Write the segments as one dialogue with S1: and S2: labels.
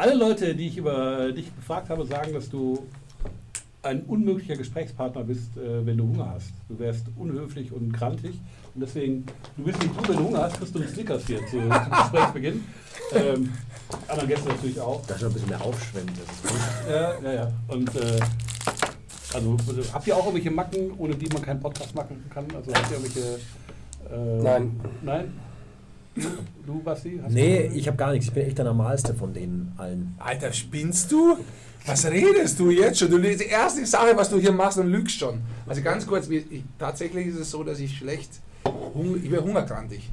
S1: Alle Leute, die ich über dich befragt habe, sagen, dass du ein unmöglicher Gesprächspartner bist, äh, wenn du Hunger hast. Du wärst unhöflich und grantig. Und deswegen, du bist nicht gut, wenn du Hunger hast, kriegst du einen Snickers hier zu, zum Gesprächsbeginn. Ähm, anderen Gäste natürlich auch.
S2: Da schon ein bisschen mehr aufschwemmt. Das ist gut.
S1: Ja, ja, ja. Und äh, also habt ihr auch irgendwelche Macken, ohne die man keinen Podcast machen kann? Also habt ihr irgendwelche. Äh,
S2: Nein.
S1: Nein? Du, Basti? Hast
S2: Nee,
S1: du,
S2: ich habe gar nichts. Ich bin echt der Normalste von denen allen.
S3: Alter, spinnst du? Was redest du jetzt schon? Du, die erste Sache, was du hier machst und lügst schon. Also ganz kurz, ich, tatsächlich ist es so, dass ich schlecht, ich bin hungerkrantig.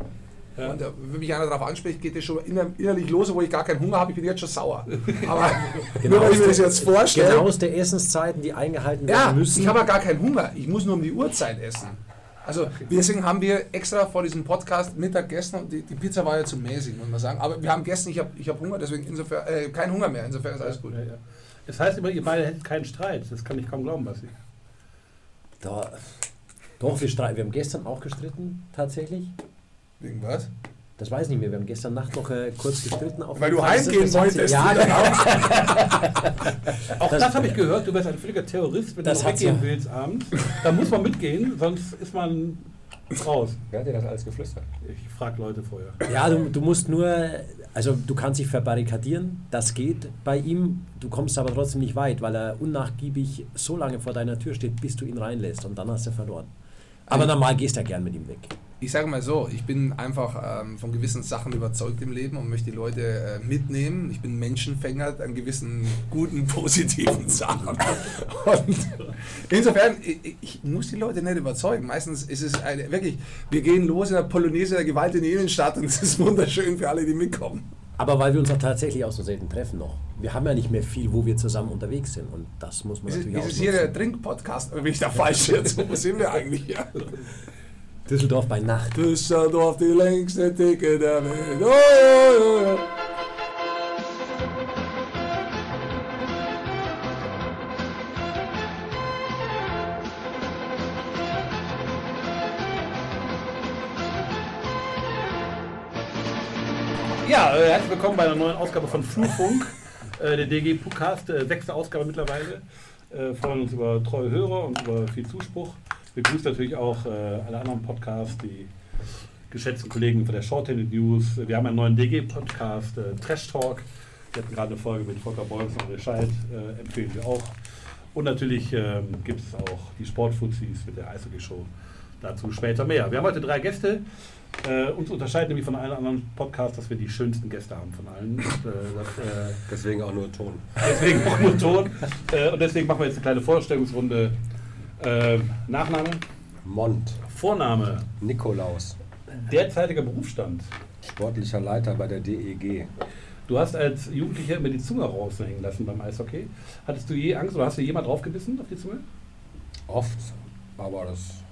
S1: Ja.
S3: Und äh, wenn mich einer darauf anspricht, geht das schon inner, innerlich los, wo ich gar keinen Hunger habe, ich bin jetzt schon sauer. Aber nur weil ich mir das jetzt vorstelle.
S2: Genau aus der Essenszeiten, die eingehalten werden
S3: Ja,
S2: müssen.
S3: ich habe ja gar keinen Hunger. Ich muss nur um die Uhrzeit essen. Also deswegen haben wir extra vor diesem Podcast Mittag gegessen und die, die Pizza war ja zu mäßig, muss man sagen. Aber wir haben gegessen, ich habe ich hab Hunger, deswegen insofern äh, kein Hunger mehr. Insofern ist alles gut.
S1: Ja, ja. Das heißt immer, ihr beide hättet keinen Streit. Das kann ich kaum glauben, Basti.
S2: Da, doch, wir, streiten. wir haben gestern auch gestritten, tatsächlich.
S3: Wegen was?
S2: Das weiß ich nicht mehr. Wir haben gestern Nacht noch äh, kurz gestritten. Auf
S3: Weil du heimgehen wolltest.
S2: Ja, genau.
S1: Auch das,
S2: Das-
S1: habe ich gehört. Du wärst ein völliger Terrorist, wenn
S2: Das
S1: du weggehen
S2: sie-
S1: willst abends. Da muss man mitgehen, sonst ist man raus.
S4: Wer hat dir das alles geflüstert?
S1: Ich frage Leute vorher.
S2: Ja, du, du musst nur, also du kannst dich verbarrikadieren, das geht bei ihm, du kommst aber trotzdem nicht weit, weil er unnachgiebig so lange vor deiner Tür steht, bis du ihn reinlässt und dann hast du verloren. Aber normal gehst du ja gern mit ihm weg.
S3: Ich sage mal so, ich bin einfach ähm, von gewissen Sachen überzeugt im Leben und möchte die Leute äh, mitnehmen. Ich bin Menschenfänger an gewissen guten, positiven Sachen. Und insofern, ich, ich muss die Leute nicht überzeugen. Meistens ist es eine, wirklich, wir gehen los in der Polonaise der Gewalt in der Innenstadt und es ist wunderschön für alle, die mitkommen.
S2: Aber weil wir uns auch tatsächlich auch so selten treffen noch. Wir haben ja nicht mehr viel, wo wir zusammen unterwegs sind und das muss man
S3: Ist,
S2: natürlich
S3: ist es hier der. Trink-Podcast? Oder bin ich da falsch jetzt? Wo sind wir eigentlich hier?
S2: Düsseldorf bei Nacht.
S3: Düsseldorf, die längste Theke der Welt. Oh, oh, oh, oh.
S1: Ja, äh, herzlich willkommen bei einer neuen Ausgabe von Flurfunk, äh, der DG Podcast, äh, sechste Ausgabe mittlerweile. Äh, freuen uns über treue Hörer und über viel Zuspruch. Wir grüßen natürlich auch äh, alle anderen Podcasts, die geschätzten Kollegen von der Shorthanded News. Wir haben einen neuen DG-Podcast, äh, Trash Talk. Wir hatten gerade eine Folge mit Volker Beuys und Bescheid, äh, empfehlen wir auch. Und natürlich ähm, gibt es auch die Sportfuzis mit der Eishockey-Show. Dazu später mehr. Wir haben heute drei Gäste. Äh, uns unterscheidet nämlich von allen anderen Podcasts, dass wir die schönsten Gäste haben von allen. Und, äh, das, äh,
S4: Deswegen auch nur Ton.
S1: deswegen auch nur Ton. Äh, und deswegen machen wir jetzt eine kleine Vorstellungsrunde. Äh, Nachname,
S4: Mont,
S1: Vorname,
S4: Nikolaus,
S1: derzeitiger Berufsstand.
S4: sportlicher Leiter bei der DEG.
S1: Du hast als Jugendlicher immer die Zunge raushängen lassen beim Eishockey. Hattest du je Angst oder hast du jemand draufgebissen auf die Zunge?
S4: Oft, aber das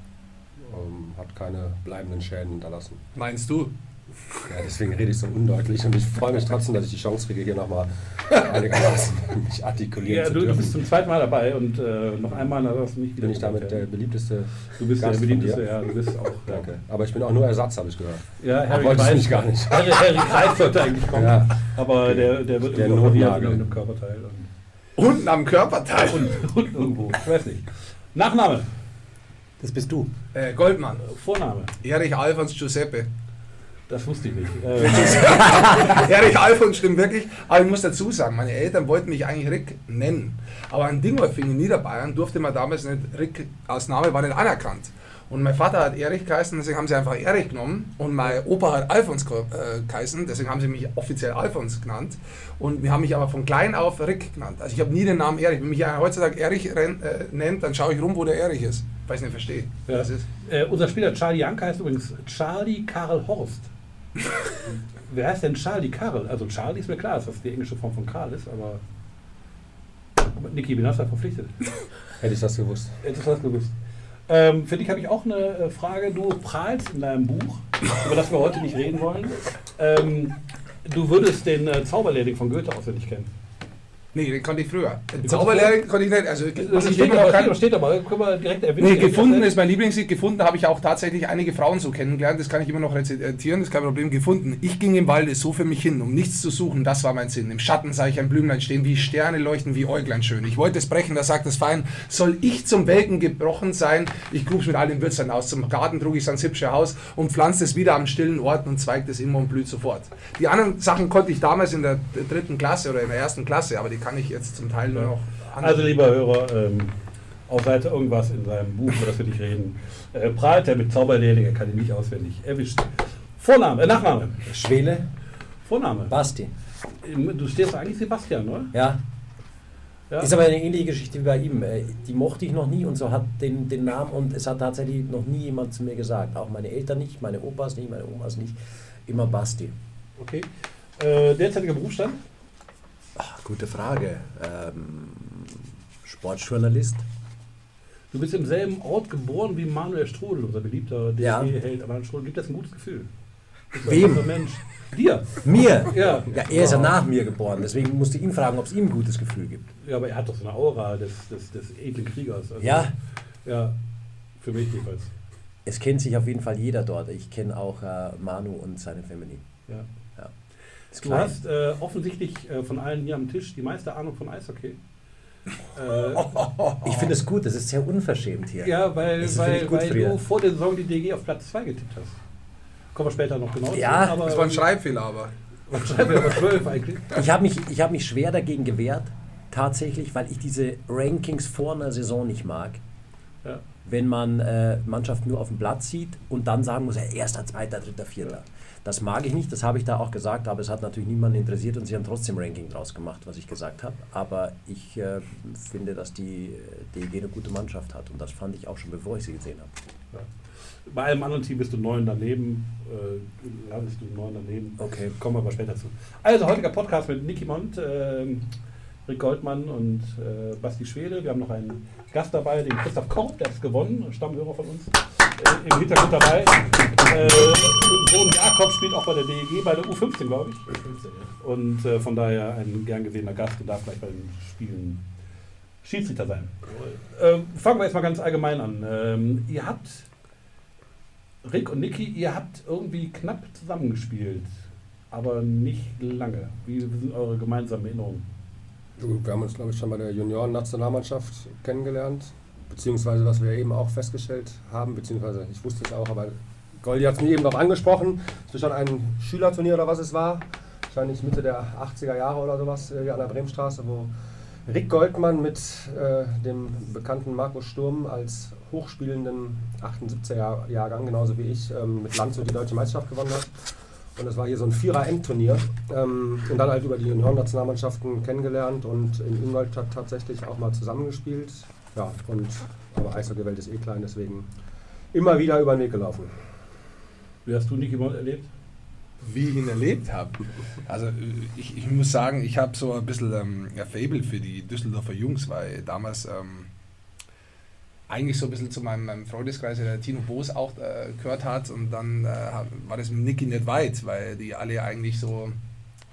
S4: ähm, hat keine bleibenden Schäden hinterlassen.
S3: Meinst du?
S4: Ja, deswegen rede ich so undeutlich und ich freue mich trotzdem, dass ich die Chance kriege, hier nochmal einigermaßen mich artikulieren
S1: Ja,
S4: zu
S1: du, du
S4: dürfen.
S1: bist zum zweiten Mal dabei und äh, noch einmal hast du nicht wieder.
S4: Bin ich damit der beliebteste
S1: Du bist
S4: Gast
S1: der beliebteste, ja, du bist auch.
S4: Danke. Aber ich bin auch nur Ersatz, habe ich gehört.
S1: Ja, Harry
S4: Wollte ich mich gar nicht.
S1: Harry, Harry Kreis sollte eigentlich kommen,
S4: Ja.
S1: aber der, der wird
S4: Der
S1: irgendwo in einem Körperteil. Und,
S3: Unten am Körperteil.
S1: und, und irgendwo, ich weiß nicht. Nachname,
S2: Das bist du.
S3: Äh, Goldmann.
S1: Vorname,
S3: Erich Alfons Giuseppe.
S1: Das wusste ich nicht.
S3: Erich Alfons stimmt wirklich, aber ich muss dazu sagen, meine Eltern wollten mich eigentlich Rick nennen. Aber in Dingolfing in Niederbayern durfte man damals nicht, Rick als Name war nicht anerkannt. Und mein Vater hat Erich geheißen, deswegen haben sie einfach Erich genommen. Und mein Opa hat Alfons äh, geheißen, deswegen haben sie mich offiziell Alfons genannt. Und wir haben mich aber von klein auf Rick genannt. Also ich habe nie den Namen Erich. Wenn mich einer heutzutage Erich äh, nennt, dann schaue ich rum, wo der Erich ist. Weil ich nicht verstehe,
S1: Ja.
S3: das ist.
S1: äh, unser Spieler Charlie Janke heißt übrigens Charlie Karl Horst. Wer heißt denn Charlie Karl? Also Charlie ist mir klar, dass das die englische Form von Karl ist, aber Niki, bin hast du verpflichtet?
S4: Hätte ich das gewusst.
S1: Hättest du das gewusst. Ähm, für dich habe ich auch eine äh, Frage. Du prahlst in deinem Buch, über das wir heute nicht reden wollen. Ähm, du würdest den äh, Zauberlehrling von Goethe auswendig kennen.
S3: Nee, den konnte ich früher. Den Zauberlehrling konnte ich nicht. Also, ich
S1: steht aber,
S3: kann,
S1: steht, aber, können wir direkt erwähnen.
S3: Nee, gefunden ist mein Lieblingslied. Gefunden habe ich auch tatsächlich einige Frauen so kennengelernt. Das kann ich immer noch rezitieren, das ist kein Problem. Gefunden. Ich ging im Walde so für mich hin, um nichts zu suchen. Das war mein Sinn. Im Schatten sah ich ein Blümlein stehen, wie Sterne leuchten, wie Äuglein schön. Ich wollte es brechen, da sagt das Fein. Soll ich zum Welken gebrochen sein? Ich grub's mit all den Würzern aus. Zum Garten trug ich ans hübsche Haus und pflanzte es wieder am stillen Ort und zweigt es immer und blüht sofort. Die anderen Sachen konnte ich damals in der dritten Klasse oder in der ersten Klasse, aber die kann ich jetzt zum Teil nur noch.
S1: Also, lieber Hörer, ähm, auf Seite irgendwas in seinem Buch, über das wir nicht reden, äh, prahlt er mit Zauberlehrling, er kann ihn nicht auswendig erwischt. Vorname, äh, Nachname.
S2: Schwele,
S1: Vorname.
S2: Basti.
S1: Du stehst eigentlich Sebastian, oder?
S2: Ja.
S1: Ja.
S2: Ist aber eine ähnliche Geschichte wie bei ihm. Äh, Die mochte ich noch nie und so hat den, den Namen und es hat tatsächlich noch nie jemand zu mir gesagt. Auch meine Eltern nicht, meine Opas nicht, meine Omas nicht. Immer Basti.
S1: Okay. Äh, derzeitiger Berufsstand?
S2: Ach, gute Frage. Ähm, Sportjournalist.
S1: Du bist im selben Ort geboren wie Manuel Strudel, unser beliebter
S2: Ja.
S1: DFB-Held Manuel Strudel. Gibt das ein gutes Gefühl?
S2: Wem?
S1: Mensch. Dir.
S2: Mir?
S1: Ja.
S2: Ja, er ist ja nach mir geboren, deswegen musste ich ihn fragen, ob es ihm ein gutes Gefühl gibt.
S1: Ja, aber er hat doch so eine Aura des, des, des edlen Kriegers. Also,
S2: Ja,
S1: Ja, für mich jedenfalls.
S2: es kennt sich auf jeden Fall jeder dort. Ich kenne auch äh, Manu und seine Family.
S1: Ja. Du
S2: klein.
S1: hast äh, offensichtlich äh, von allen hier am Tisch die meiste Ahnung von Eishockey. Äh,
S2: Ich finde es gut, das ist sehr unverschämt hier.
S1: ja, weil,
S2: Das
S1: weil, weil du vor der Saison die DG auf Platz 2 getippt hast. Kommen wir später noch genau
S2: Ja,
S1: zu. Aber
S3: Das war ein Schreibfehler, aber.
S1: Was schreiben wir aber 12 eigentlich?
S2: Ich habe mich, ich hab mich schwer dagegen gewehrt, tatsächlich, weil ich diese Rankings vor einer Saison nicht mag.
S1: Ja.
S2: Wenn man äh, Mannschaften nur auf dem Platz sieht und dann sagen muss, ja, erster, zweiter, dritter, vierter. Das mag ich nicht, das habe ich da auch gesagt, aber es hat natürlich niemanden interessiert und sie haben trotzdem Ranking draus gemacht, was ich gesagt habe. Aber ich äh, finde, dass die äh, DEG eine gute Mannschaft hat und das fand ich auch schon, bevor ich sie gesehen habe.
S1: Ja. Bei einem anderen Team bist du neun daneben, äh, landest du neun daneben.
S2: Okay.
S1: Kommen wir aber später zu. Also, heutiger Podcast mit Niki Mond, ähm, Rick Goldmann und äh, Basti Schwede. Wir haben noch einen Gast dabei, den Christoph Korb, der hat es gewonnen, Stammhörer von uns, äh, im Hintergrund dabei. Äh, Sohn Jakob spielt auch bei der DEG, bei der U15, glaube ich. Und äh, von daher ein gern gesehener Gast und darf gleich bei den Spielen Schiedsrichter sein. Ähm, fangen wir jetzt mal ganz allgemein an. Ähm, ihr habt, Rick und Niki, ihr habt irgendwie knapp zusammengespielt, aber nicht lange. Wie sind eure gemeinsamen Erinnerungen?
S4: Wir haben uns, glaube ich, schon bei der Junioren-Nationalmannschaft kennengelernt. Beziehungsweise, was wir eben auch festgestellt haben, beziehungsweise ich wusste es auch, aber Goldi hat es mir eben darauf angesprochen. Es war schon ein Schülerturnier oder was es war. Wahrscheinlich Mitte der 80er Jahre oder sowas, äh, hier an der Bremenstraße, wo Rick Goldmann mit äh, dem bekannten Markus Sturm als hochspielenden 78er Jahrgang, genauso wie ich, ähm, mit Landshut die deutsche Meisterschaft gewonnen hat. Und das war hier so ein Vierer-Endturnier. Ähm, und dann halt über die Junioren-Nationalmannschaften kennengelernt und in Ingolstadt tatsächlich auch mal zusammengespielt. Ja, und aber Eishockey-Welt ist eh klein, deswegen immer wieder über den Weg gelaufen.
S1: Wie hast du Niki Mond erlebt?
S3: wie ich ihn erlebt habe. Also ich, ich muss sagen, ich habe so ein bisschen ähm, ein Fable für die Düsseldorfer Jungs, weil damals ähm, eigentlich so ein bisschen zu meinem, meinem Freundeskreis der Tino Boos auch äh, gehört hat und dann äh, war das mit Niki nicht weit, weil die alle eigentlich so,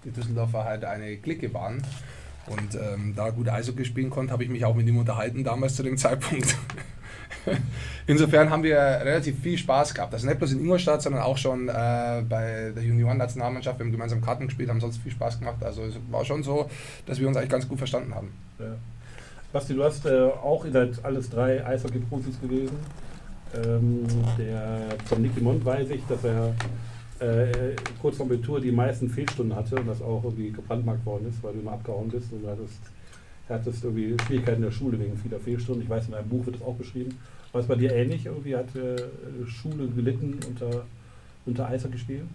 S3: die Düsseldorfer halt eine Clique waren. Und ähm, da gut Eishockey spielen konnte, habe ich mich auch mit ihm unterhalten damals zu dem Zeitpunkt. Insofern haben wir relativ viel Spaß gehabt. Also nicht bloß in Ingolstadt, sondern auch schon äh, bei der Junioren-Nationalmannschaft. Wir haben gemeinsam Karten gespielt, haben sonst viel Spaß gemacht. Also es war schon so, dass wir uns eigentlich ganz gut verstanden haben.
S1: Ja. Basti, du hast äh, auch, ihr seid alles drei Eishockey-Profis gewesen. Ähm, der, von Niki Mond weiß ich, dass er äh, kurz vor Abitur die meisten Fehlstunden hatte und das auch irgendwie gebrandmarkt worden ist, weil du immer abgehauen bist und du hattest, hattest irgendwie Schwierigkeiten in der Schule wegen vieler Fehlstunden. Ich weiß, in einem Buch wird das auch beschrieben. War es bei dir ähnlich? Irgendwie hat äh, Schule gelitten unter, unter Eishockeyspielen?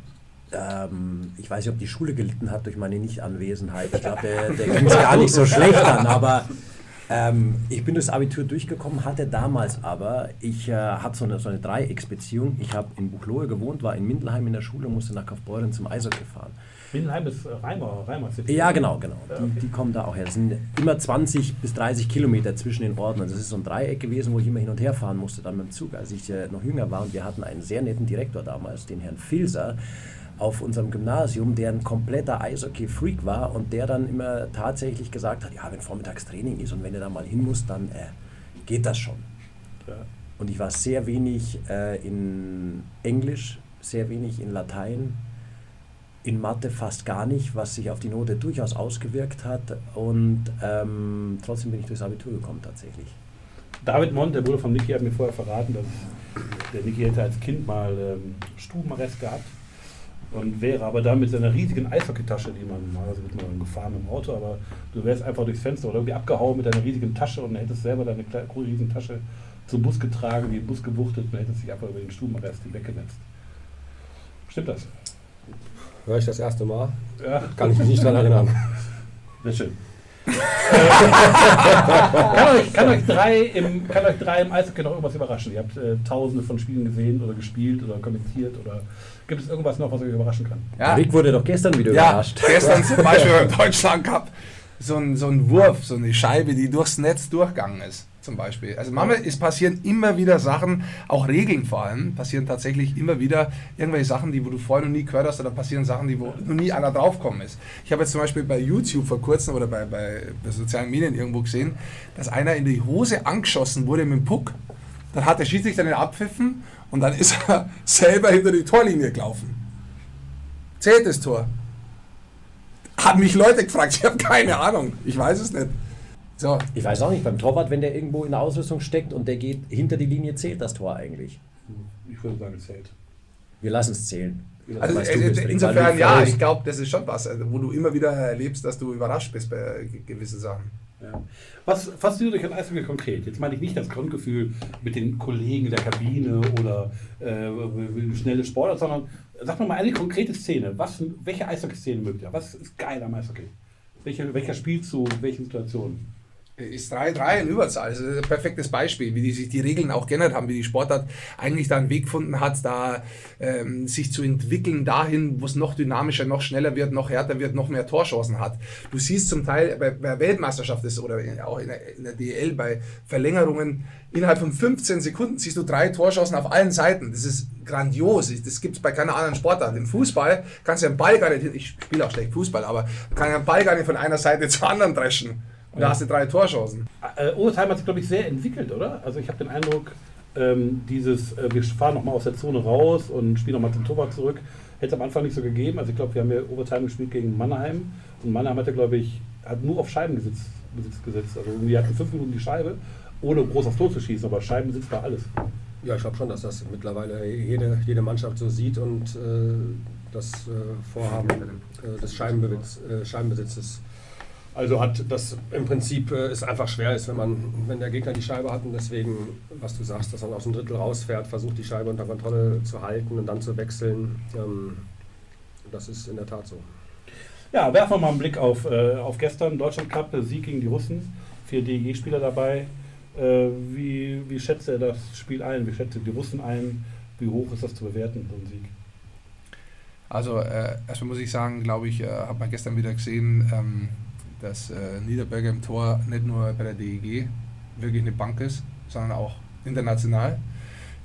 S2: Ähm, ich weiß nicht, ob die Schule gelitten hat durch meine Nichtanwesenheit. Ich glaube, der, der ging es gar nicht so schlecht an, aber ähm, ich bin durchs Abitur durchgekommen, hatte damals aber, ich äh, hatte so eine, so eine Dreiecksbeziehung. Ich habe in Buchloe gewohnt, war in Mindelheim in der Schule und musste nach Kaufbeuren zum Eishockey fahren.
S1: Windenheim ist äh, Reimer, Reimer City.
S2: Ja, genau, genau. Die,
S1: okay.
S2: die kommen da auch her. Das sind immer 20 bis 30 Kilometer zwischen den Orten. Also das ist so ein Dreieck gewesen, wo ich immer hin und her fahren musste, dann mit dem Zug, als ich äh, noch jünger war. Und wir hatten einen sehr netten Direktor damals, den Herrn Filser. Auf unserem Gymnasium, der ein kompletter Eishockey-Freak war und der dann immer tatsächlich gesagt hat, ja, wenn vormittags Training ist und wenn du da mal hin musst, dann äh, geht das schon.
S1: Ja.
S2: Und ich war sehr wenig äh, in Englisch, sehr wenig in Latein, in Mathe fast gar nicht, was sich auf die Note durchaus ausgewirkt hat. Und ähm, trotzdem bin ich durchs Abitur gekommen tatsächlich.
S1: David Mont, der Bruder von Niki, hat mir vorher verraten, dass der Niki hätte als Kind mal ähm, Stubenarrest gehabt und wäre aber dann mit seiner riesigen Eishockeytasche, die man normalerweise wird man gefahren im Auto, aber du wärst einfach durchs Fenster oder irgendwie abgehauen mit deiner riesigen Tasche und hättest selber deine kleine, riesen Tasche zum Bus getragen, wie den Bus gewuchtet und hättest dich einfach über den Stubenarrest hinweggenetzt. Stimmt das?
S4: Höre ich das erste Mal?
S1: Ja,
S4: Kann ich mich nicht daran erinnern.
S1: sehr schön. Kann, euch, kann, euch drei im, kann euch drei im Eishockey noch irgendwas überraschen? Ihr habt äh, tausende von Spielen gesehen oder gespielt oder kommentiert oder gibt es irgendwas noch, was euch überraschen kann?
S3: Ja,
S2: Rick wurde doch gestern wieder
S3: ja
S2: überrascht.
S3: gestern zum Beispiel beim Deutschland Cup so ein, so ein Wurf, so eine Scheibe, die durchs Netz durchgegangen ist. Zum Beispiel. Also manchmal es passieren immer wieder Sachen, auch Regeln vor allem, passieren tatsächlich immer wieder irgendwelche Sachen, die wo du vorher noch nie gehört hast, oder passieren Sachen, die wo noch nie einer draufgekommen ist. Ich habe jetzt zum Beispiel bei YouTube vor kurzem oder bei, bei, bei sozialen Medien irgendwo gesehen, dass einer in die Hose angeschossen wurde mit dem Puck. Dann hat der Schiedsrichter den abpfiffen und dann ist er selber hinter die Torlinie gelaufen. Zählt das Tor? Haben mich Leute gefragt, ich habe keine Ahnung. Ich weiß es nicht. So,
S2: Ich weiß auch nicht, beim Torwart, wenn der irgendwo in der Ausrüstung steckt und der geht hinter die Linie, zählt das Tor eigentlich.
S1: Ich würde sagen, es zählt.
S2: Wir lassen es zählen.
S3: Also
S2: Weißt
S3: äh,
S2: weil
S3: insofern ja, ich glaube, das ist schon was, also, wo du immer wieder erlebst, dass du überrascht bist bei ge- gewissen Sachen.
S1: Ja. Was fasziniert euch an Eishockey konkret? Jetzt meine ich nicht das Grundgefühl mit den Kollegen in der Kabine oder äh, schnelle Sportler, sondern sag mal eine konkrete Szene. Was, welche Eishockey-Szene mögt ihr? Was ist geil am Eishockey? Welche, welcher Spielzug, welche Situation?
S3: Ist 3-3 in Überzahl. Das ist ein perfektes Beispiel, wie die sich die Regeln auch geändert haben, wie die Sportart eigentlich da einen Weg gefunden hat, da ähm, sich zu entwickeln dahin, wo es noch dynamischer, noch schneller wird, noch härter wird, noch mehr Torchancen hat. Du siehst zum Teil bei, bei Weltmeisterschaft ist, oder auch in der, in der DL bei Verlängerungen innerhalb von 15 Sekunden siehst du drei Torchancen auf allen Seiten. Das ist grandios. Das gibt es bei keiner anderen Sportart. Im Fußball kannst du einen Ball gar nicht, ich spiele auch schlecht Fußball, aber kann einen Ball gar nicht von einer Seite zur anderen dreschen. Und da hast du drei Torchancen.
S1: Äh, Obertheim hat sich, glaube ich, sehr entwickelt, oder? Also ich habe den Eindruck, ähm, dieses, äh, wir fahren nochmal aus der Zone raus und spielen nochmal zum Torwart zurück, hätte es am Anfang nicht so gegeben. Also ich glaube, wir haben ja Overtime gespielt gegen Mannheim und Mannheim hatte, glaube ich, hat nur auf Scheibenbesitz Besitz gesetzt. Also wir hatten fünf Minuten die Scheibe, ohne groß aufs Tor zu schießen, aber Scheibenbesitz war alles.
S4: Ja, ich glaube schon, dass das mittlerweile jede, jede Mannschaft so sieht und äh, das äh, Vorhaben äh, des Scheibenbesitz, äh, Scheibenbesitzes. Also hat das im Prinzip äh, ist einfach schwer ist, wenn man, wenn der Gegner die Scheibe hat und deswegen, was du sagst, dass man aus dem Drittel rausfährt, versucht die Scheibe unter Kontrolle zu halten und dann zu wechseln. Ähm, das ist in der Tat so.
S1: Ja, werfen wir mal einen Blick auf, äh, auf gestern, Deutschland Cup, äh, Sieg gegen die Russen, vier DEG-Spieler dabei. Äh, wie, wie schätzt er das Spiel ein? Wie schätzt er die Russen ein? Wie hoch ist das zu bewerten, so ein Sieg?
S3: Also äh, erstmal muss ich sagen, glaube ich, äh, hat man gestern wieder gesehen, ähm, dass äh, Niederberger im Tor nicht nur bei der DEG wirklich eine Bank ist, sondern auch international.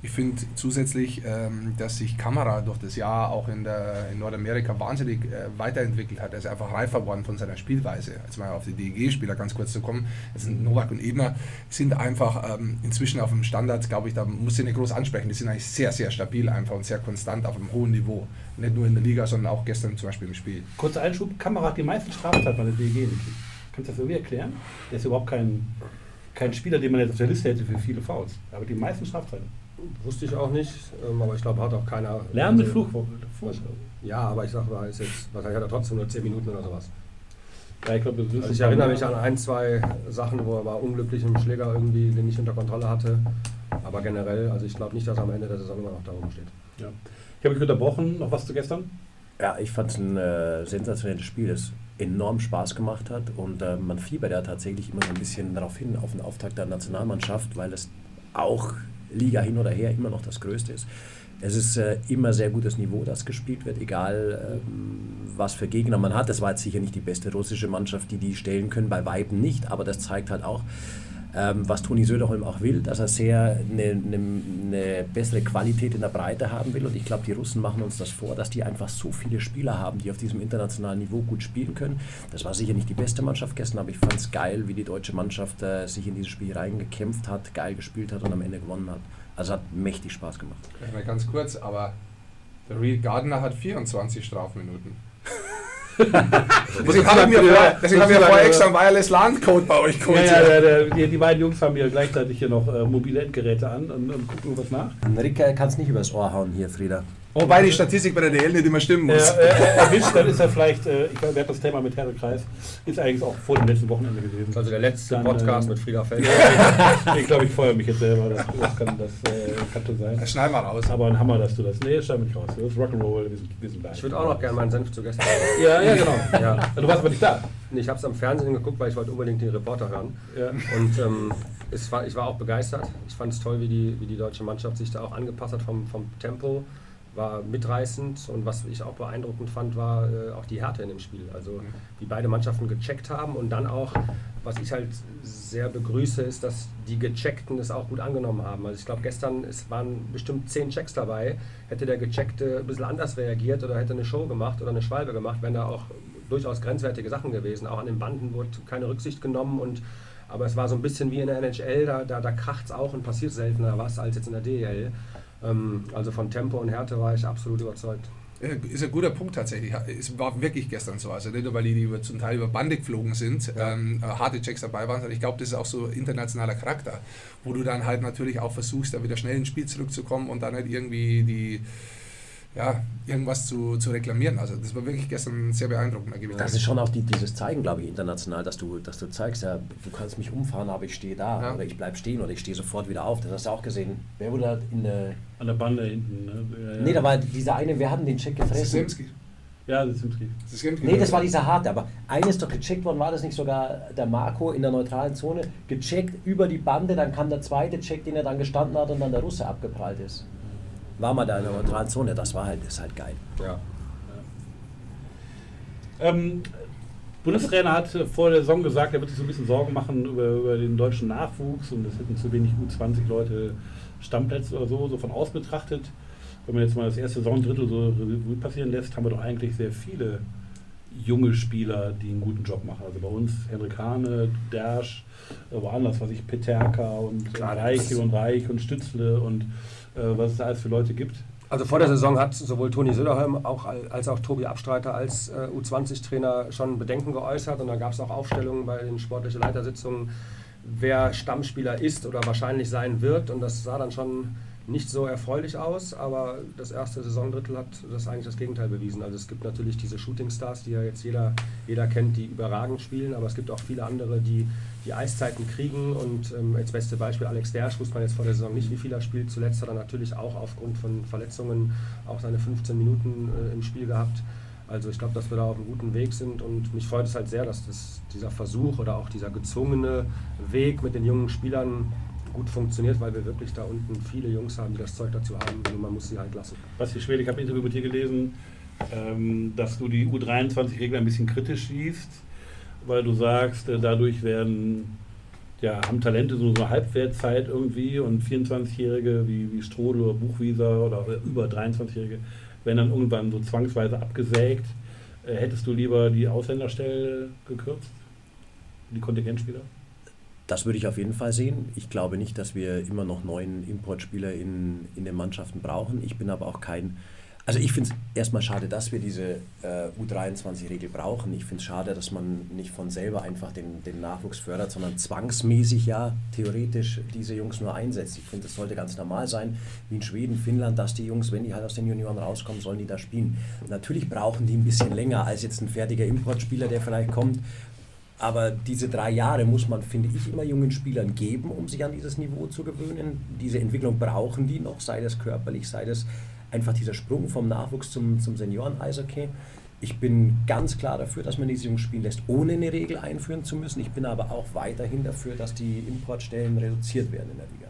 S3: Ich finde zusätzlich, ähm, dass sich Kamera durch das Jahr auch in, der, in Nordamerika wahnsinnig äh, weiterentwickelt hat. Er ist einfach reifer geworden von seiner Spielweise. Jetzt mal auf die DEG-Spieler ganz kurz zu kommen. Jetzt sind Novak und Ebner sind einfach ähm, inzwischen auf dem Standard, glaube ich, da muss ich nicht groß ansprechen. Die sind eigentlich sehr, sehr stabil einfach und sehr konstant auf einem hohen Niveau. Nicht nur in der Liga, sondern auch gestern zum Beispiel im Spiel.
S1: Kurzer Einschub, Kamera hat die meisten Strafzeiten bei der DEG. Kannst du das irgendwie erklären? Der ist überhaupt kein, kein Spieler, den man jetzt auf der Liste hätte für viele Fouls. Aber die meisten Strafzeiten.
S4: Wusste ich auch nicht, ähm, aber ich glaube, hat auch keiner.
S1: Lernen mit
S4: also-
S1: Fluch.
S4: Ja, aber ich sage mal, ist jetzt, wahrscheinlich hat er trotzdem nur 10 Minuten oder sowas.
S1: Ja, ich ist
S4: Also ich erinnere mich an ein, zwei Sachen, wo er mal unglücklich im Schläger irgendwie den nicht unter Kontrolle hatte. Aber generell, also ich glaube nicht, dass er am Ende der Saison immer noch da oben steht.
S1: Ja. Ich habe mich unterbrochen. Noch was zu gestern?
S2: Ja, ich fand es ein äh, sensationelles Spiel, das enorm Spaß gemacht hat und äh, man fiebert ja tatsächlich immer so ein bisschen darauf hin, auf den Auftakt der Nationalmannschaft, weil es auch Liga hin oder her immer noch das Größte ist. Es ist äh, immer sehr gutes Niveau, das gespielt wird, egal ähm, was für Gegner man hat. Das war jetzt sicher nicht die beste russische Mannschaft, die die stellen können, bei Weitem nicht, aber das zeigt halt auch, ähm, was Toni Söderholm auch will, dass er sehr eine, eine, eine bessere Qualität in der Breite haben will. Und ich glaube, die Russen machen uns das vor, dass die einfach so viele Spieler haben, die auf diesem internationalen Niveau gut spielen können. Das war sicher nicht die beste Mannschaft gestern, aber ich fand es geil, wie die deutsche Mannschaft äh, sich in dieses Spiel reingekämpft hat, geil gespielt hat und am Ende gewonnen hat. Also hat mächtig Spaß gemacht.
S3: Ja, ganz kurz, aber der Reed Gardner hat 24 Strafminuten. deswegen habe ich mir vorher, deswegen hab ich mir vorher extra einen Wireless LAN-Code bei euch geholt.
S1: Ja, ja, der, die, die, beiden Jungs haben hier gleichzeitig hier noch äh, mobile Endgeräte an und, und gucken was nach.
S2: Rick kann es nicht übers Ohr hauen hier, Frieda.
S3: Wobei die Statistik bei der DL nicht immer stimmen muss.
S1: Ja, äh, erwischt, dann ist er vielleicht, äh, ich glaube, das Thema mit Herrekreis ist eigentlich auch vor dem letzten Wochenende gewesen.
S4: Also der letzte dann, Podcast äh, mit Frieda Feld.
S1: ich, glaube, ich feuere mich jetzt selber, das, das, kann, das äh, kann schon sein.
S3: Das schneiden wir raus.
S1: Aber ein Hammer, dass du das, nee, schneid mich raus. Das ist Rock'n'Roll, wir sind, wir sind
S4: Ich würde auch noch gerne meinen Senf zu gestern
S1: Ja, ja, genau. Ja. Du warst aber nicht da.
S4: Nee, ich habe es am Fernsehen geguckt, weil ich wollte unbedingt den Reporter hören. Ja. Und ähm, es war, ich war auch begeistert. Ich fand es toll, wie die, wie die deutsche Mannschaft sich da auch angepasst hat vom, vom Tempo war mitreißend und was ich auch beeindruckend fand, war äh, auch die Härte in dem Spiel. Also mhm. wie beide Mannschaften gecheckt haben und dann auch, was ich halt sehr begrüße, ist, dass die Gecheckten es auch gut angenommen haben. Also ich glaube, gestern es waren bestimmt zehn Checks dabei. Hätte der Gecheckte ein bisschen anders reagiert oder hätte eine Show gemacht oder eine Schwalbe gemacht, wären da auch durchaus grenzwertige Sachen gewesen. Auch an den Banden wurde keine Rücksicht genommen und aber es war so ein bisschen wie in der NHL, da, da, da kracht es auch und passiert seltener was als jetzt in der DEL. Ähm, also von Tempo und Härte war ich absolut überzeugt.
S3: Ist ein guter Punkt tatsächlich. Es war wirklich gestern so. Also nicht nur, weil die über, zum Teil über Bande geflogen sind, ja. ähm, harte Checks dabei waren, sondern ich glaube, das ist auch so internationaler Charakter, wo du dann halt natürlich auch versuchst, da wieder schnell ins Spiel zurückzukommen und dann halt irgendwie die ja, irgendwas zu, zu reklamieren. Also das war wirklich gestern sehr beeindruckend.
S2: Das ist schon auch die, dieses Zeigen, glaube ich, international, dass du, dass du zeigst, ja, du kannst mich umfahren, aber ich stehe da ja. oder ich bleibe stehen oder ich stehe sofort wieder auf. Das hast du auch gesehen. Wer wurde da in der...
S1: An der Bande hinten. Ne?
S2: Ja, ja. Nee, da war dieser eine, wir hatten den Check gefressen.
S3: Simski.
S1: Ja, Simski.
S2: Nee, das war dieser harte, aber eines doch gecheckt worden, war das nicht sogar der Marco in der neutralen Zone, gecheckt über die Bande, dann kam der zweite Check, den er dann gestanden hat und dann der Russe abgeprallt ist war mal da in der neutralen Zone. Das war halt, ist halt geil.
S1: Ja. Ähm, Bundestrainer hat vor der Saison gesagt, er wird sich so ein bisschen Sorgen machen über, über den deutschen Nachwuchs und es hätten zu wenig U20 Leute Stammplätze oder so, so von aus betrachtet. Wenn man jetzt mal das erste Saisondrittel so passieren lässt, haben wir doch eigentlich sehr viele junge Spieler, die einen guten Job machen. Also bei uns Henrik Hane, Dersch, woanders, was ich, Peterka und Klar, Reich und Reich und Stützle und äh, was es da alles für Leute gibt.
S4: Also vor der Saison hat sowohl Toni Söderholm auch, als auch Tobi Abstreiter als äh, U20-Trainer schon Bedenken geäußert und da gab es auch Aufstellungen bei den sportlichen Leitersitzungen, wer Stammspieler ist oder wahrscheinlich sein wird und das sah dann schon nicht so erfreulich aus, aber das erste Saisondrittel hat das eigentlich das Gegenteil bewiesen. Also es gibt natürlich diese Shooting-Stars, die ja jetzt jeder, jeder kennt, die überragend spielen, aber es gibt auch viele andere, die die Eiszeiten kriegen und ähm, als beste Beispiel Alex Dersch, wusste man jetzt vor der Saison nicht, wie viel er spielt. Zuletzt hat er natürlich auch aufgrund von Verletzungen auch seine 15 Minuten äh, im Spiel gehabt. Also ich glaube, dass wir da auf einem guten Weg sind und mich freut es halt sehr, dass das, dieser Versuch oder auch dieser gezwungene Weg mit den jungen Spielern gut funktioniert, weil wir wirklich da unten viele Jungs haben, die das Zeug dazu haben und man muss sie halt lassen.
S1: Basti Schwede, ich habe ein Interview mit dir gelesen, ähm, dass du die U23-Regel ein bisschen kritisch siehst, weil du sagst, äh, dadurch werden ja, haben Talente so eine Halbwertzeit irgendwie und 24-Jährige wie, wie Strodel oder Buchwieser oder über 23-Jährige werden dann irgendwann so zwangsweise abgesägt. Äh, hättest du lieber die Ausländerstelle gekürzt? Die Kontingentspieler?
S2: Das würde ich auf jeden Fall sehen. Ich glaube nicht, dass wir immer noch neuen Importspieler in, in den Mannschaften brauchen. Ich bin aber auch kein. Also ich finde es erstmal schade, dass wir diese äh, U23-Regel brauchen. Ich finde es schade, dass man nicht von selber einfach den, den Nachwuchs fördert, sondern zwangsmäßig ja theoretisch diese Jungs nur einsetzt. Ich finde, es sollte ganz normal sein, wie in Schweden, Finnland, dass die Jungs, wenn die halt aus den Junioren rauskommen, sollen die da spielen. Natürlich brauchen die ein bisschen länger als jetzt ein fertiger Importspieler, der vielleicht kommt aber diese drei Jahre muss man, finde ich, immer jungen Spielern geben, um sich an dieses Niveau zu gewöhnen. Diese Entwicklung brauchen die noch, sei das körperlich, sei das einfach dieser Sprung vom Nachwuchs zum, zum Senioren-Eishockey. Ich bin ganz klar dafür, dass man diese Jungs spielen lässt, ohne eine Regel einführen zu müssen. Ich bin aber auch weiterhin dafür, dass die Importstellen reduziert werden in der Liga.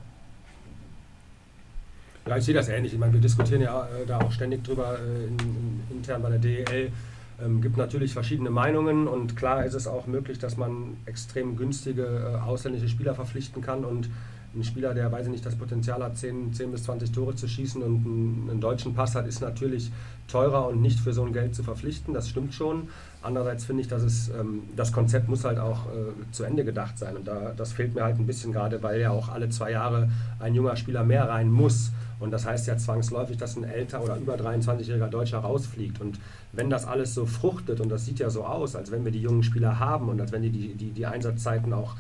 S4: Ja, ich sehe das ähnlich. Ich meine, wir diskutieren ja äh, da auch ständig drüber äh, in, in, intern bei der DEL Ähm, gibt natürlich verschiedene Meinungen und klar ist es auch möglich, dass man extrem günstige äh, ausländische Spieler verpflichten kann und ein Spieler, der, weiß ich nicht, das Potenzial hat, 10, 10 bis 20 Tore zu schießen und einen, einen deutschen Pass hat, ist natürlich teurer und nicht für so ein Geld zu verpflichten. Das stimmt schon. Andererseits finde ich, dass es, ähm, das Konzept muss halt auch äh, zu Ende gedacht sein. Und da, das fehlt mir halt ein bisschen gerade, weil ja auch alle zwei Jahre ein junger Spieler mehr rein muss. Und das heißt ja zwangsläufig, dass ein älter oder über 23-jähriger Deutscher rausfliegt. Und wenn das alles so fruchtet, und das sieht ja so aus, als wenn wir die jungen Spieler haben und als wenn die die, die, die Einsatzzeiten auch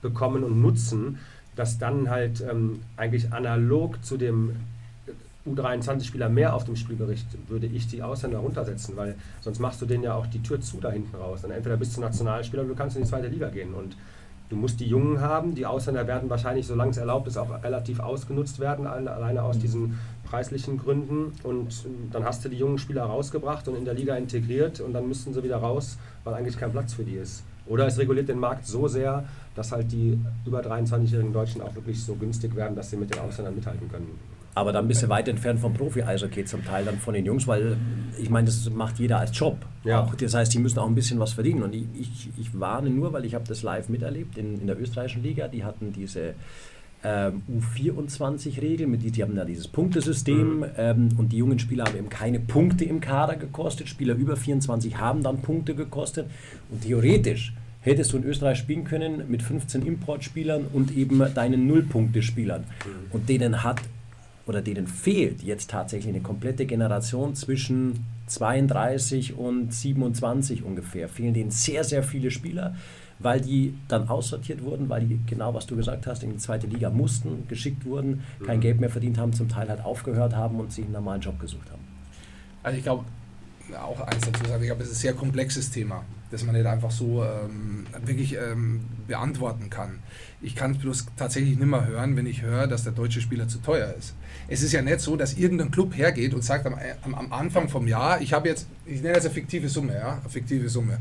S4: bekommen und nutzen, dass dann halt ähm, eigentlich analog zu dem U23-Spieler mehr auf dem Spielbericht würde ich die Ausländer runtersetzen, weil sonst machst du denen ja auch die Tür zu da hinten raus. Dann entweder bist du Nationalspieler oder du kannst in die zweite Liga gehen. Und du musst die Jungen haben. Die Ausländer werden wahrscheinlich, solange es erlaubt ist, auch relativ ausgenutzt werden, alleine aus diesen preislichen Gründen. Und dann hast du die jungen Spieler rausgebracht und in der Liga integriert und dann müssten sie wieder raus, weil eigentlich kein Platz für die ist. Oder es reguliert den Markt so sehr, dass halt die über 23-jährigen Deutschen auch wirklich so günstig werden, dass sie mit den Ausländern mithalten können.
S2: Aber dann bist du weit entfernt vom Profi-Eishockey zum Teil dann von den Jungs, weil ich meine, das macht jeder als Job. Ja. Auch, das heißt, die müssen auch ein bisschen was verdienen. Und ich, ich, ich warne nur, weil ich habe das live miterlebt in, in der österreichischen Liga. Die hatten diese ähm, U24-Regel, die, die haben da dieses Punktesystem mhm. ähm, und die jungen Spieler haben eben keine Punkte im Kader gekostet. Spieler über 24 haben dann Punkte gekostet. Und theoretisch hättest du in Österreich spielen können mit 15 Importspielern und eben deinen Nullpunktespielern. Mhm. Und denen hat oder denen fehlt jetzt tatsächlich eine komplette Generation zwischen 32 und 27 ungefähr. Fehlen denen sehr, sehr viele Spieler, weil die dann aussortiert wurden, weil die, genau was du gesagt hast, in die zweite Liga mussten, geschickt wurden, kein mhm. Geld mehr verdient haben, zum Teil halt aufgehört haben und sich einen normalen Job gesucht haben.
S3: Also ich glaube, auch eins dazu sagen, ich glaube, es ist ein sehr komplexes Thema, das man nicht einfach so ähm, wirklich ähm, beantworten kann. Ich kann es bloß tatsächlich nicht mehr hören, wenn ich höre, dass der deutsche Spieler zu teuer ist. Es ist ja nicht so, dass irgendein Club hergeht und sagt am, am, am Anfang vom Jahr, ich habe jetzt, ich nenne das eine fiktive Summe, ja, eine fiktive Summe.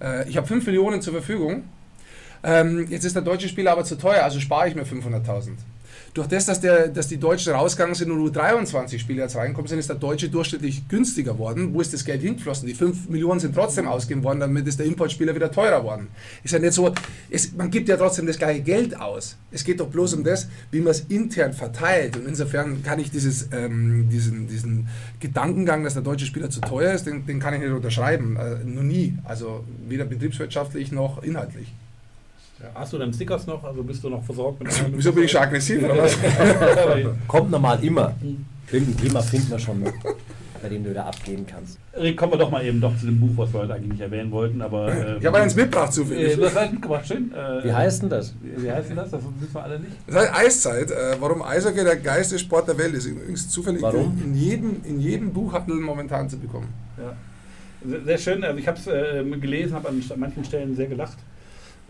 S3: Äh, ich habe 5 Millionen zur Verfügung, ähm, jetzt ist der deutsche Spieler aber zu teuer, also spare ich mir 500.000. Durch das, dass, der, dass die Deutschen rausgegangen sind und nur 23 Spieler jetzt reinkommen sind, ist der Deutsche durchschnittlich günstiger worden. Wo ist das Geld hingeflossen? Die 5 Millionen sind trotzdem ausgegeben worden, damit ist der Importspieler wieder teurer worden. Ist ja nicht so, es, man gibt ja trotzdem das gleiche Geld aus. Es geht doch bloß um das, wie man es intern verteilt. Und insofern kann ich dieses, ähm, diesen, diesen Gedankengang, dass der deutsche Spieler zu teuer ist, den, den kann ich nicht unterschreiben. Äh, nur nie. Also weder betriebswirtschaftlich noch inhaltlich.
S1: Ja, hast du dann Stickers noch? Also bist du noch versorgt? Mit
S3: Wieso bin ich schon aggressiv oder was?
S2: Kommt normal immer. Irgendein Thema finden wir schon noch, bei dem du da abgeben kannst.
S1: Rick, kommen wir doch mal eben doch zu dem Buch, was wir heute eigentlich nicht erwähnen wollten. Aber,
S3: ähm, ich habe eins mitgebracht zufällig.
S1: Äh, du hast eins mitgebracht, schön.
S2: Äh, wie heißt denn das?
S1: Wie heißt denn das? Das wissen wir alle nicht.
S3: Das heißt Eiszeit. Äh, warum Eishockey der geilste Sport der Welt ist. Übrigens zufällig
S2: warum?
S3: In, jedem, in jedem Buchhandel momentan zu bekommen.
S1: Ja. Sehr, sehr schön. Also ich habe es äh, gelesen, habe an manchen Stellen sehr gelacht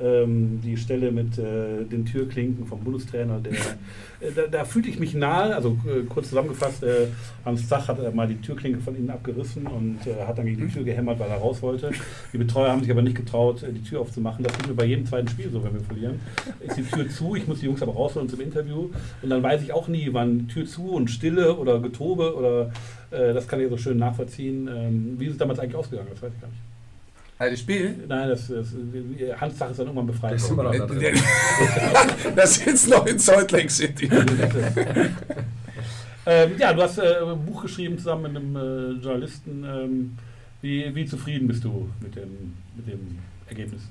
S1: ähm, die Stelle mit äh, den Türklinken vom Bundestrainer, der, äh, da, da, fühlte ich mich nahe, also äh, kurz zusammengefasst, äh, Hans Zach hat äh, mal die Türklinke von innen abgerissen und äh, hat dann gegen die Tür gehämmert, weil er raus wollte. Die Betreuer haben sich aber nicht getraut, die Tür aufzumachen. Das tut mir bei jedem zweiten Spiel so, wenn wir verlieren. Ist die Tür zu, ich muss die Jungs aber rausholen zum Interview und dann weiß ich auch nie, wann Tür zu und Stille oder Getobe oder das kann ich so schön nachvollziehen. Ähm, wie ist es damals eigentlich ausgegangen? Das weiß ich gar nicht.
S3: Das Spiel?
S1: Nein, das, das, Hans Tag ist dann irgendwann befreit. Das,
S3: da das sitzt noch in Salt Lake City.
S1: ähm, ja, du hast äh, ein Buch geschrieben zusammen mit einem äh, Journalisten. Ähm, wie, wie zufrieden bist du mit dem, mit dem Ergebnis?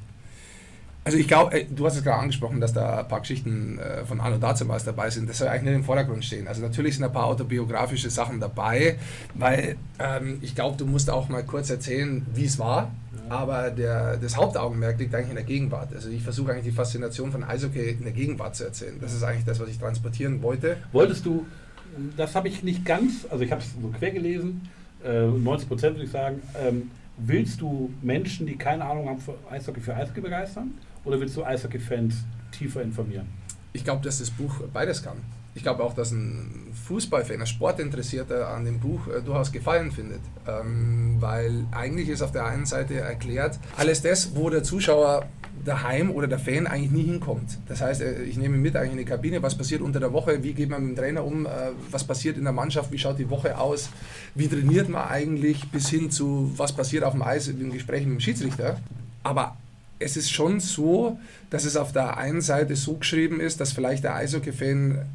S3: Also ich glaube, äh, du hast es gerade angesprochen, dass da ein paar Geschichten äh, von Arno Dazemals dabei sind. Das soll eigentlich nicht im Vordergrund stehen. Also natürlich sind ein paar autobiografische Sachen dabei, weil ähm, ich glaube, du musst auch mal kurz erzählen, wie es war. Aber der, das Hauptaugenmerk liegt eigentlich in der Gegenwart. Also ich versuche eigentlich die Faszination von Eishockey in der Gegenwart zu erzählen. Das ist eigentlich das, was ich transportieren wollte.
S1: Wolltest du, das habe ich nicht ganz, also ich habe es so quer gelesen, äh, 90 Prozent würde ich sagen, ähm, willst du Menschen, die keine Ahnung haben für Eishockey, für Eishockey begeistern? Oder willst du Eishockey-Fans tiefer informieren?
S3: Ich glaube, dass das Buch beides kann ich glaube auch, dass ein Fußballfan, ein Sportinteressierter an dem Buch äh, durchaus Gefallen findet. Ähm, weil eigentlich ist auf der einen Seite erklärt, alles das, wo der Zuschauer daheim oder der Fan eigentlich nie hinkommt. Das heißt, äh, ich nehme mit eigentlich in die Kabine, was passiert unter der Woche, wie geht man mit dem Trainer um, äh, was passiert in der Mannschaft, wie schaut die Woche aus, wie trainiert man eigentlich, bis hin zu was passiert auf dem Eis in den Gesprächen mit dem Schiedsrichter. Aber es ist schon so, dass es auf der einen Seite so geschrieben ist, dass vielleicht der Eishockey-Fan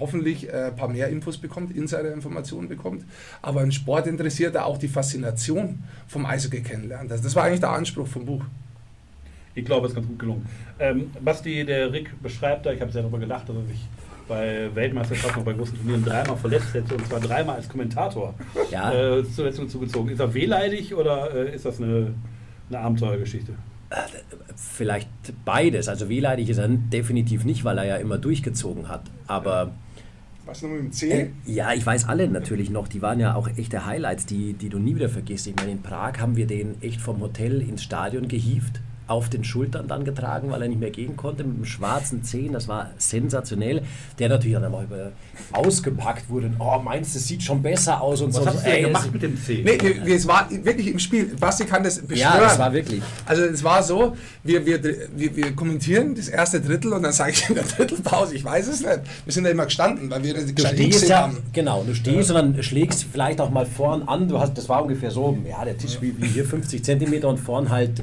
S3: hoffentlich äh, ein paar mehr Infos bekommt, Insider-Informationen bekommt, aber ein Sportinteressierter auch die Faszination vom Eishockey kennenlernt. Also das war eigentlich der Anspruch vom Buch.
S1: Ich glaube, es ist ganz gut gelungen. Ähm, Basti, der Rick beschreibt da, ich habe sehr darüber gelacht, dass er sich bei Weltmeisterschaften und bei großen Turnieren dreimal verletzt hätte und zwar dreimal als Kommentator
S2: Ja.
S1: äh, Verletzung zugezogen. Ist er wehleidig oder äh, ist das eine, eine Abenteuergeschichte?
S2: Vielleicht beides. Also wehleidig ist er definitiv nicht, weil er ja immer durchgezogen hat. Aber
S3: Was nur mit dem
S2: äh,
S3: C?
S2: ja, ich weiß alle natürlich noch, die waren ja auch echte Highlights, die, die du nie wieder vergisst. Ich meine, in Prag haben wir den echt vom Hotel ins Stadion gehievt, auf den Schultern dann getragen, weil er nicht mehr gehen konnte, mit einem schwarzen Zehen. Das war sensationell. Der natürlich dann mal ausgepackt wurde. Und, oh, meinst du, das sieht schon besser aus und
S1: Was
S2: so.
S1: hast du denn gemacht mit dem C?
S3: Nee, nee, es war wirklich im Spiel. Basti kann das beschwören.
S2: Ja, das war wirklich.
S3: Also es war so, wir, wir, wir, wir kommentieren das erste Drittel und dann sage ich in der Drittelpause, ich weiß es nicht. Wir sind da immer gestanden, weil wir das
S2: Du stehst ja,
S3: haben.
S2: genau, du stehst und dann schlägst vielleicht auch mal vorn an. Du hast, das war ungefähr so, ja, der Tisch wie, wie hier 50 Zentimeter und vorn halt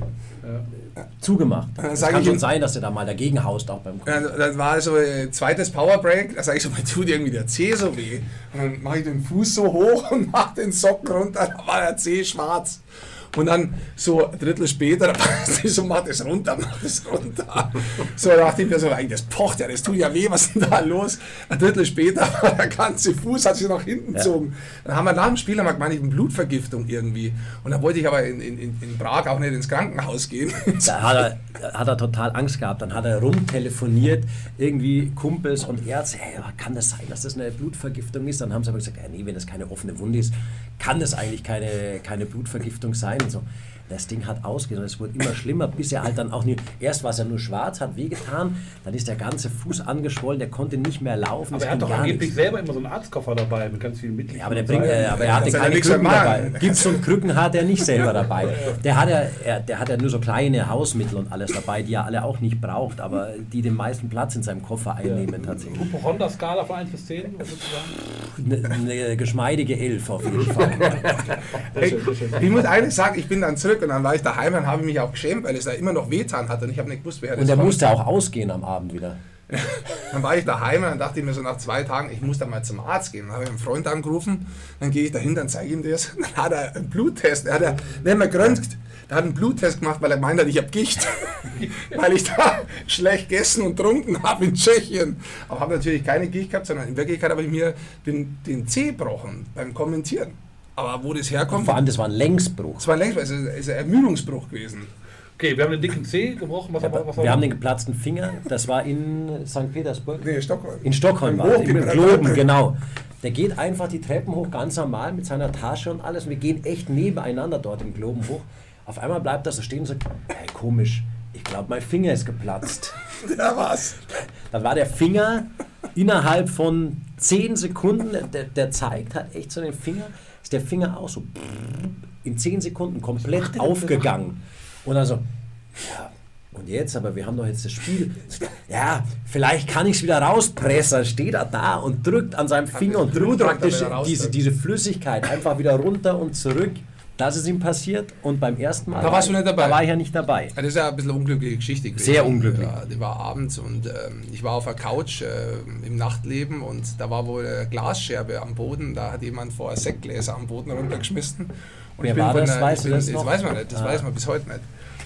S2: zugemacht.
S3: dann
S2: Es kann schon
S3: ihm-
S2: sein, dass du da mal dagegen haust, auch beim
S3: Ja, dann war so äh, zweites Powerbreak, da sage ich so, mir tut irgendwie der Zeh so weh. Und dann mache ich den Fuß so hoch und mache den Socken runter, da war der Zeh schwarz. Und dann so ein Drittel später, es so, mach das runter, mach das runter. So da dachte ich mir so, eigentlich, das pocht ja, das tut ja weh, was ist denn da los? Ein Drittel später war der ganze Fuß, hat sich nach hinten
S2: Ja.
S3: gezogen. Dann haben wir nach dem Spiel, haben wir gemeint, ich Blutvergiftung irgendwie. Und dann wollte ich aber in, in, in Prag auch nicht ins Krankenhaus gehen.
S2: Da hat er, hat er total Angst gehabt. Dann hat er rumtelefoniert, irgendwie Kumpels und Ärzte. Hey, kann das sein, dass das eine Blutvergiftung ist? Dann haben sie aber gesagt, ja, nee, wenn das keine offene Wunde ist, kann das eigentlich keine, keine Blutvergiftung sein. Und so. Das Ding hat ausgesehen, es wurde immer schlimmer, bis er halt dann auch nicht. Erst war es ja nur schwarz, hat wehgetan, dann ist der ganze Fuß angeschwollen, der konnte nicht mehr laufen.
S1: Aber er hat doch angeblich
S2: nichts.
S1: selber immer so einen Arztkoffer dabei mit ganz vielen Mitteln.
S2: Ja, aber, der bringt, äh, aber er hatte keine
S3: nichts
S2: Krücken dabei. Gips und Krücken hat er nicht selber dabei. Der hat, ja, er, der hat ja nur so kleine Hausmittel und alles dabei, die er alle auch nicht braucht, aber die den meisten Platz in seinem Koffer einnehmen tatsächlich.
S1: Hypochonder-Skala von 1 bis 10, was würdest du sagen?
S2: Eine, eine geschmeidige Elf auf jeden Fall.
S3: Hey, ich muss eines sagen, ich bin dann zurück und dann war ich daheim und habe mich auch geschämt, weil es da immer noch wehtan hat und ich habe nicht gewusst, wer das
S2: Und er
S3: war.
S2: musste auch ausgehen am Abend wieder.
S3: Dann war ich daheim und dann dachte ich mir so nach zwei Tagen, ich muss da mal zum Arzt gehen. Dann habe ich einen Freund angerufen, dann gehe ich dahin, dann zeige ich ihm das. Dann hat er einen Bluttest, er hat er nicht mehr geröntgt. Der hat einen Bluttest gemacht, weil er gemeint hat, ich habe Gicht. weil ich da schlecht gegessen und trunken habe in Tschechien. Aber habe natürlich keine Gicht gehabt, sondern in Wirklichkeit habe ich mir den, den Zeh gebrochen beim Kommentieren. Aber wo das herkommt,
S2: vor allem, das war ein Längsbruch.
S3: das war längst, es ist es ist ein Ermüdungsbruch gewesen.
S1: Okay, wir haben den dicken C gebrochen. Was, was, was
S2: Wir haben den geplatzten Finger, das war in St. Petersburg.
S3: Nee, Stockholm.
S2: In Stockholm
S3: Im
S2: war es, im Globen, genau. Der geht einfach die Treppen hoch, ganz normal mit seiner Tasche und alles. Wir gehen echt nebeneinander dort im Globen hoch. Auf einmal bleibt er so stehen und sagt, hey, komisch, ich glaube, mein Finger ist geplatzt.
S3: Ja, was?
S2: Dann war der Finger innerhalb von 10 Sekunden, der, der zeigt, hat echt so den Finger, ist der Finger auch so in 10 Sekunden komplett aufgegangen. Und also, ja, und jetzt, aber wir haben doch jetzt das Spiel. Ja, vielleicht kann ich es wieder rauspressen. Steht er da und drückt an seinem Finger und drückt diese, diese Flüssigkeit einfach wieder runter und zurück. Das ist ihm passiert und beim ersten Mal.
S3: Da warst du nicht dabei?
S2: Da war ich ja nicht dabei.
S3: Das ist ja ein bisschen eine unglückliche Geschichte gewesen.
S2: Sehr unglücklich.
S3: Ja, die war abends und ähm, ich war auf der Couch äh, im Nachtleben und da war wohl eine Glasscherbe am Boden. Da hat jemand vorher Sektgläser am Boden runtergeschmissen. Und
S2: Wer war das?
S3: der-
S2: Weißt du das
S3: das
S2: noch?
S3: weiß man nicht, das
S2: Ah.
S3: weiß man bis heute nicht.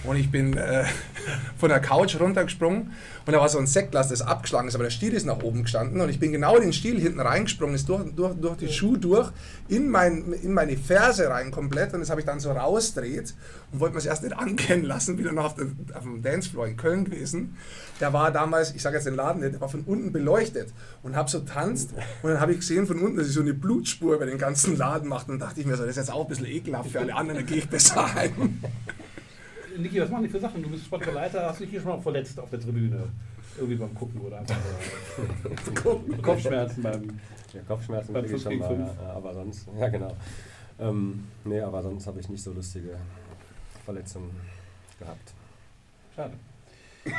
S3: Und ich bin äh, von der Couch runtergesprungen und da war so ein Sektglas, das abgeschlagen ist, aber der Stiel ist nach oben gestanden und ich bin genau in den Stiel hinten reingesprungen, ist durch, durch, durch die Schuhe durch, in, mein, in meine Ferse rein komplett und das habe ich dann so rausdreht und wollte mir es erst nicht ankennen lassen, wieder noch auf, der, auf dem Dancefloor in Köln gewesen. Der war damals, ich sage jetzt den Laden nicht, der war von unten beleuchtet und habe so tanzt und dann habe ich gesehen von unten, dass ich so eine Blutspur über den ganzen Laden macht und dachte ich mir so, das ist jetzt auch ein bisschen ekelhaft für alle anderen, dann gehe ich besser heim.
S1: Niki, was machen die für Sachen? Du bist sportlicher Leiter, hast dich hier schon mal verletzt auf der Tribüne? Irgendwie beim Gucken oder einfach so. Kopfschmerzen beim.
S4: Ja, Kopfschmerzen
S1: Beim
S4: kriege ich
S1: 5
S4: schon mal,
S1: 5.
S4: ja, aber sonst, ja genau. Ähm, nee, aber sonst habe ich nicht so lustige Verletzungen gehabt.
S1: Schade.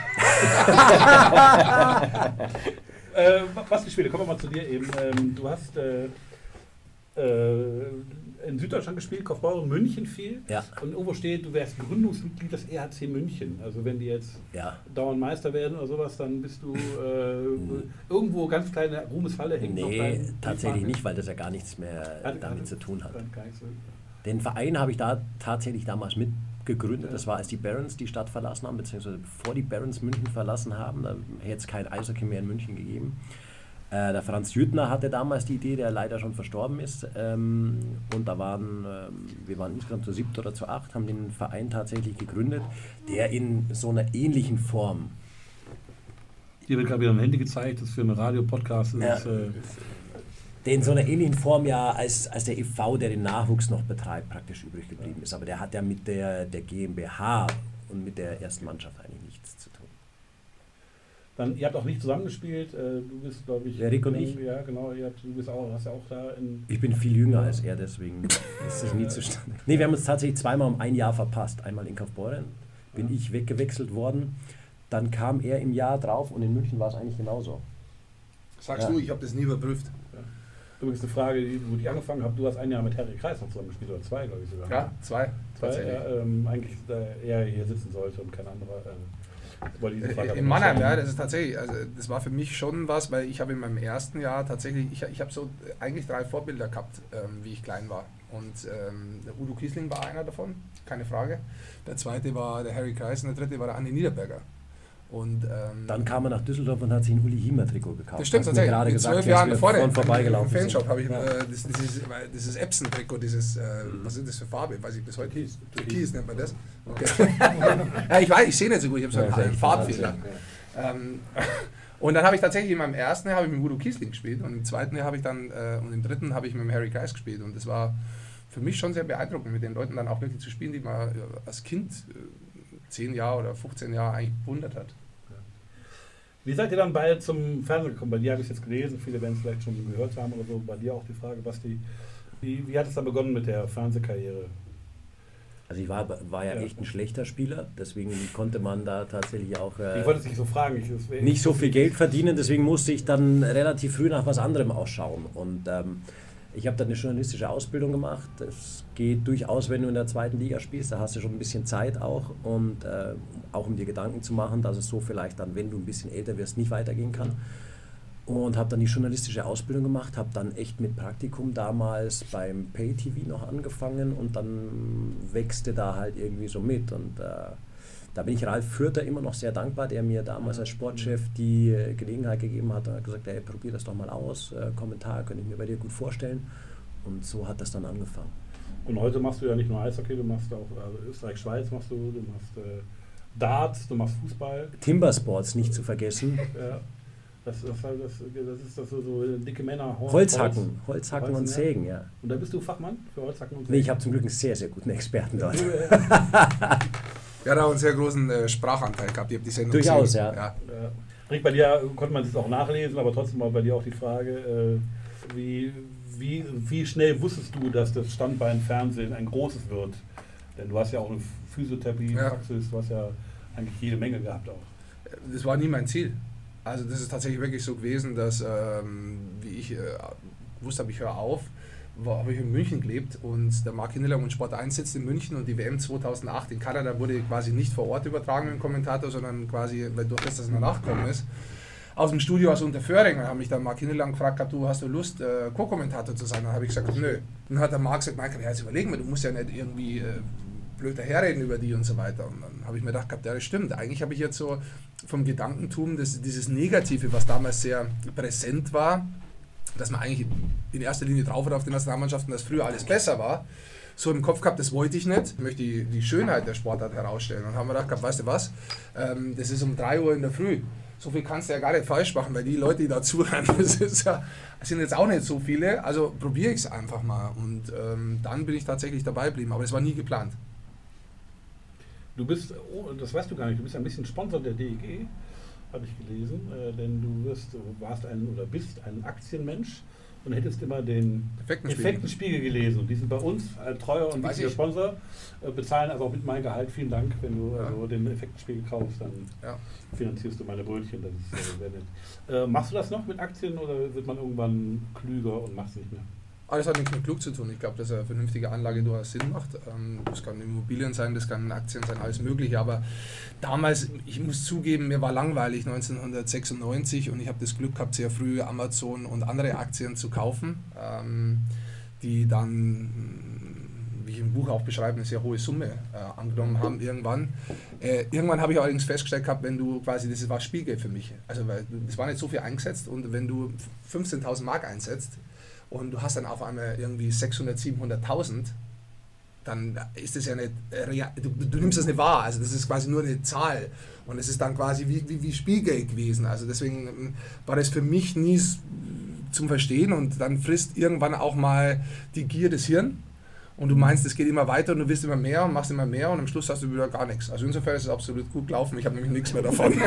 S1: äh, was gespielt? Kommen wir mal zu dir eben. Ähm, du hast äh, äh, in Süddeutschland gespielt, Kaufbeuren München viel.
S2: Ja.
S1: Und irgendwo steht, du wärst Gründungsmitglied des EHC München. Also wenn die jetzt
S2: Ja.
S1: dauernd Meister werden oder sowas, dann bist du äh, irgendwo ganz kleine Ruhmesfalle hängt
S2: Nee, tatsächlich nicht, weil das ja gar nichts mehr
S1: Fahne.
S2: damit zu tun hat. Den Verein habe ich da tatsächlich damals mitgegründet. Das war, als die Barons die Stadt verlassen haben, beziehungsweise bevor die Barons München verlassen haben. Da hätte es kein Eishockey mehr in München gegeben. Äh, der Franz Jüttner hatte damals die Idee, der leider schon verstorben ist. Ähm, und da waren, ähm, wir waren insgesamt zu siebt oder zu acht, haben den Verein tatsächlich gegründet, der in so einer ähnlichen Form
S1: Hier wird gerade wieder ein Handy gezeigt, das ist für einen Radio-Podcast. Das
S2: Ja.
S1: ist, äh,
S2: der in so einer ähnlichen Form ja als, als der e.V., der den Nachwuchs noch betreibt, praktisch übrig geblieben ist. Aber der hat ja mit der, der GmbH und mit der ersten Mannschaft eigentlich.
S1: Dann, ihr habt auch nicht zusammengespielt. Äh, du bist, glaube ich.
S2: Ja, Rick und ich.
S1: Ja, genau. Ihr habt, du bist auch, hast ja auch da in.
S2: Ich bin viel jünger als er, deswegen ist das nie zustande. Nee, wir haben uns tatsächlich zweimal um ein Jahr verpasst. Einmal in Kaufbeuren bin ich weggewechselt worden. Dann kam er im Jahr drauf und in München war es eigentlich genauso.
S3: Sagst
S2: Ja.
S3: du, ich habe das nie überprüft.
S1: Übrigens eine Frage, die- wo ich angefangen habe. Du hast ein Jahr mit Harry Kreis noch zusammengespielt, oder zwei, glaube ich sogar.
S3: Ja, zwei.
S1: Zwei, ja, ähm, eigentlich äh, er hier sitzen sollte und kein anderer. Äh,
S3: In Mannheim, ja, das ist tatsächlich, also das war für mich schon was, weil ich habe in meinem ersten Jahr tatsächlich, ich, ich habe so eigentlich drei Vorbilder gehabt, ähm, wie ich klein war. Und ähm, Udo Kiesling war einer davon, keine Frage. Der zweite war der Harry Kreis und der dritte war der Andi Niederberger. Und ähm,
S2: Dann kam er nach Düsseldorf und hat sich ein Uli Hiemer Trikot gekauft.
S3: das stimmt
S2: mir
S3: tatsächlich.
S2: gerade
S3: Mit
S2: gesagt,
S3: zwölf Jahren
S2: vorhin
S3: im
S2: vorbeigelaufen sind.
S3: Fanshop habe ich
S2: Ja.
S3: äh, das, dieses, dieses Epson-Trikot, dieses, äh, was ist das für Farbe? Weiß ich bis heute.
S4: Türkis.
S3: Türkis nennt man das. Okay. ja, ich weiß, ich sehe nicht so gut, ich habe so
S2: Ja,
S3: einen Farbfehler. Ähm, und dann habe ich tatsächlich in meinem ersten Jahr habe ich mit Udo Kiesling gespielt und im zweiten Jahr habe ich dann äh, und im dritten habe ich mit dem Harry Kreis gespielt und das war für mich schon sehr beeindruckend, mit den Leuten dann auch wirklich zu spielen, die man äh, als Kind äh, 10 Jahre oder 15 Jahre eigentlich bewundert hat.
S1: Wie seid ihr dann beide zum Fernsehen gekommen? Bei dir habe ich es jetzt gelesen, viele werden es vielleicht schon gehört haben oder so. Bei dir auch die Frage, Basti, wie, wie hat es dann begonnen mit der Fernsehkarriere?
S2: Also ich war, war ja
S1: Ja.
S2: echt ein schlechter Spieler, deswegen konnte man da tatsächlich auch äh,
S1: Ich wollte nicht so fragen. Ich,
S2: nicht so viel Geld verdienen, deswegen musste ich dann relativ früh nach was anderem ausschauen. Und ähm, ich habe dann eine journalistische Ausbildung gemacht. Das geht durchaus, wenn du in der zweiten Liga spielst, da hast du schon ein bisschen Zeit auch und äh, auch um dir Gedanken zu machen, dass es so vielleicht dann, wenn du ein bisschen älter wirst, nicht weitergehen kann. Und habe dann die journalistische Ausbildung gemacht, habe dann echt mit Praktikum damals beim Pay-TV noch angefangen und dann wächste da halt irgendwie so mit. Und äh, da bin ich Ralf Fürther immer noch sehr dankbar, der mir damals als Sportchef die äh, Gelegenheit gegeben hat und hat gesagt, ey, probier das doch mal aus, äh, Kommentar könnte ich mir bei dir gut vorstellen. Und so hat das dann angefangen.
S1: Und heute machst du ja nicht nur Eishockey, du machst auch also Österreich-Schweiz machst du, du machst äh, Darts, du machst Fußball.
S2: Timbersports nicht zu vergessen.
S1: Ja. Das, das, das, das ist das so, so dicke Männer. Holz-
S2: Holzhacken, Holzhacken und. Sägen, ja.
S1: Und da bist du Fachmann für Holzhacken und
S2: Nee, ich habe zum Glück einen sehr, sehr guten Experten dort.
S3: Er hat auch einen sehr großen äh, Sprachanteil gehabt, ihr habt die Sendung
S2: Durchaus,
S3: gesehen.
S2: ja.
S1: Ja. Rick, bei dir konnte man es auch nachlesen, aber trotzdem mal bei dir auch die Frage, äh, wie, wie, wie schnell wusstest du, dass das Standbein Fernsehen ein großes wird? Denn du hast ja auch eine Physiotherapie-Praxis, du hast ja eigentlich jede Menge gehabt auch.
S3: Das war nie mein Ziel. Also das ist tatsächlich wirklich so gewesen, dass ähm, wie ich äh, gewusst habe, ich höre auf, war- habe ich in München gelebt und der Mark Hindelang und Sport 1 sitzt in München und die WM 2008 in Kanada wurde quasi nicht vor Ort übertragen mit dem Kommentator, sondern quasi, weil durch das, dass es noch nachgekommen ist, aus dem Studio aus Unterföhring. Da hat mich dann Mark Hindelang gefragt, gehabt, du hast du Lust, äh, Co-Kommentator zu sein? Dann habe ich gesagt, nö. Dann hat der Mark gesagt, Michael, jetzt überlegen wir, du musst ja nicht irgendwie äh, blöd daherreden über die und so weiter. Und dann habe ich mir gedacht, ja, das stimmt. Eigentlich habe ich jetzt so vom Gedankentum, das, dieses Negative, was damals sehr präsent war, dass man eigentlich in erster Linie drauf hat auf den Nationalmannschaften, dass früher alles besser war, so im Kopf gehabt, das wollte ich nicht. Ich möchte die, die Schönheit der Sportart herausstellen. Und haben wir gedacht, weißt du was, ähm, das ist um 3 Uhr in der Früh. So viel kannst du ja gar nicht falsch machen, weil die Leute, die da zuhören, das, ja, sind jetzt auch nicht so viele. Also probiere ich es einfach mal. Und ähm, dann bin ich tatsächlich dabei geblieben, aber das war nie geplant.
S1: Du bist, oh, das weißt du gar nicht, du bist ein bisschen Sponsor der DEG, habe ich gelesen, äh, denn du wirst, du warst ein oder bist ein Aktienmensch und hättest immer den
S3: Effektenspiegel.
S1: Gelesen. Und die sind bei uns ein treuer und wichtiger
S3: ich.
S1: Sponsor, äh, bezahlen also auch mit meinem Gehalt. Vielen Dank, wenn du
S3: Ja.
S1: also den Effektenspiegel kaufst, dann
S3: Ja.
S1: finanzierst du meine Brötchen. Das ist äh, sehr nett. Äh, machst du das noch mit Aktien oder wird man irgendwann klüger und macht es nicht mehr?
S3: Alles hat nichts mit klug zu tun. Ich glaube, dass eine vernünftige Anlage durchaus Sinn macht. Ähm, Das kann Immobilien sein, das kann Aktien sein, alles Mögliche. Aber damals, ich muss zugeben, mir war langweilig 1996 und ich habe das Glück gehabt, sehr früh Amazon und andere Aktien zu kaufen, ähm, die dann, wie ich im Buch auch beschreibe, eine sehr hohe Summe äh, angenommen haben irgendwann. Äh, irgendwann habe ich allerdings festgestellt gehabt, wenn du quasi, das war Spielgeld für mich. Also weil das war nicht so viel eingesetzt und wenn du 15.000 Mark einsetzt, und du hast dann auf einmal irgendwie 600, 700.000, dann ist das ja nicht, real- du, du nimmst das nicht wahr, also das ist quasi nur eine Zahl und es ist dann quasi wie, wie, wie Spielgeld gewesen, also deswegen ähm, war das für mich nie zum Verstehen und dann frisst irgendwann auch mal die Gier das Hirn und du meinst, es geht immer weiter und du willst immer mehr und machst immer mehr und am Schluss hast du wieder gar nichts. Also insofern ist es absolut gut gelaufen, ich habe nämlich nichts mehr davon.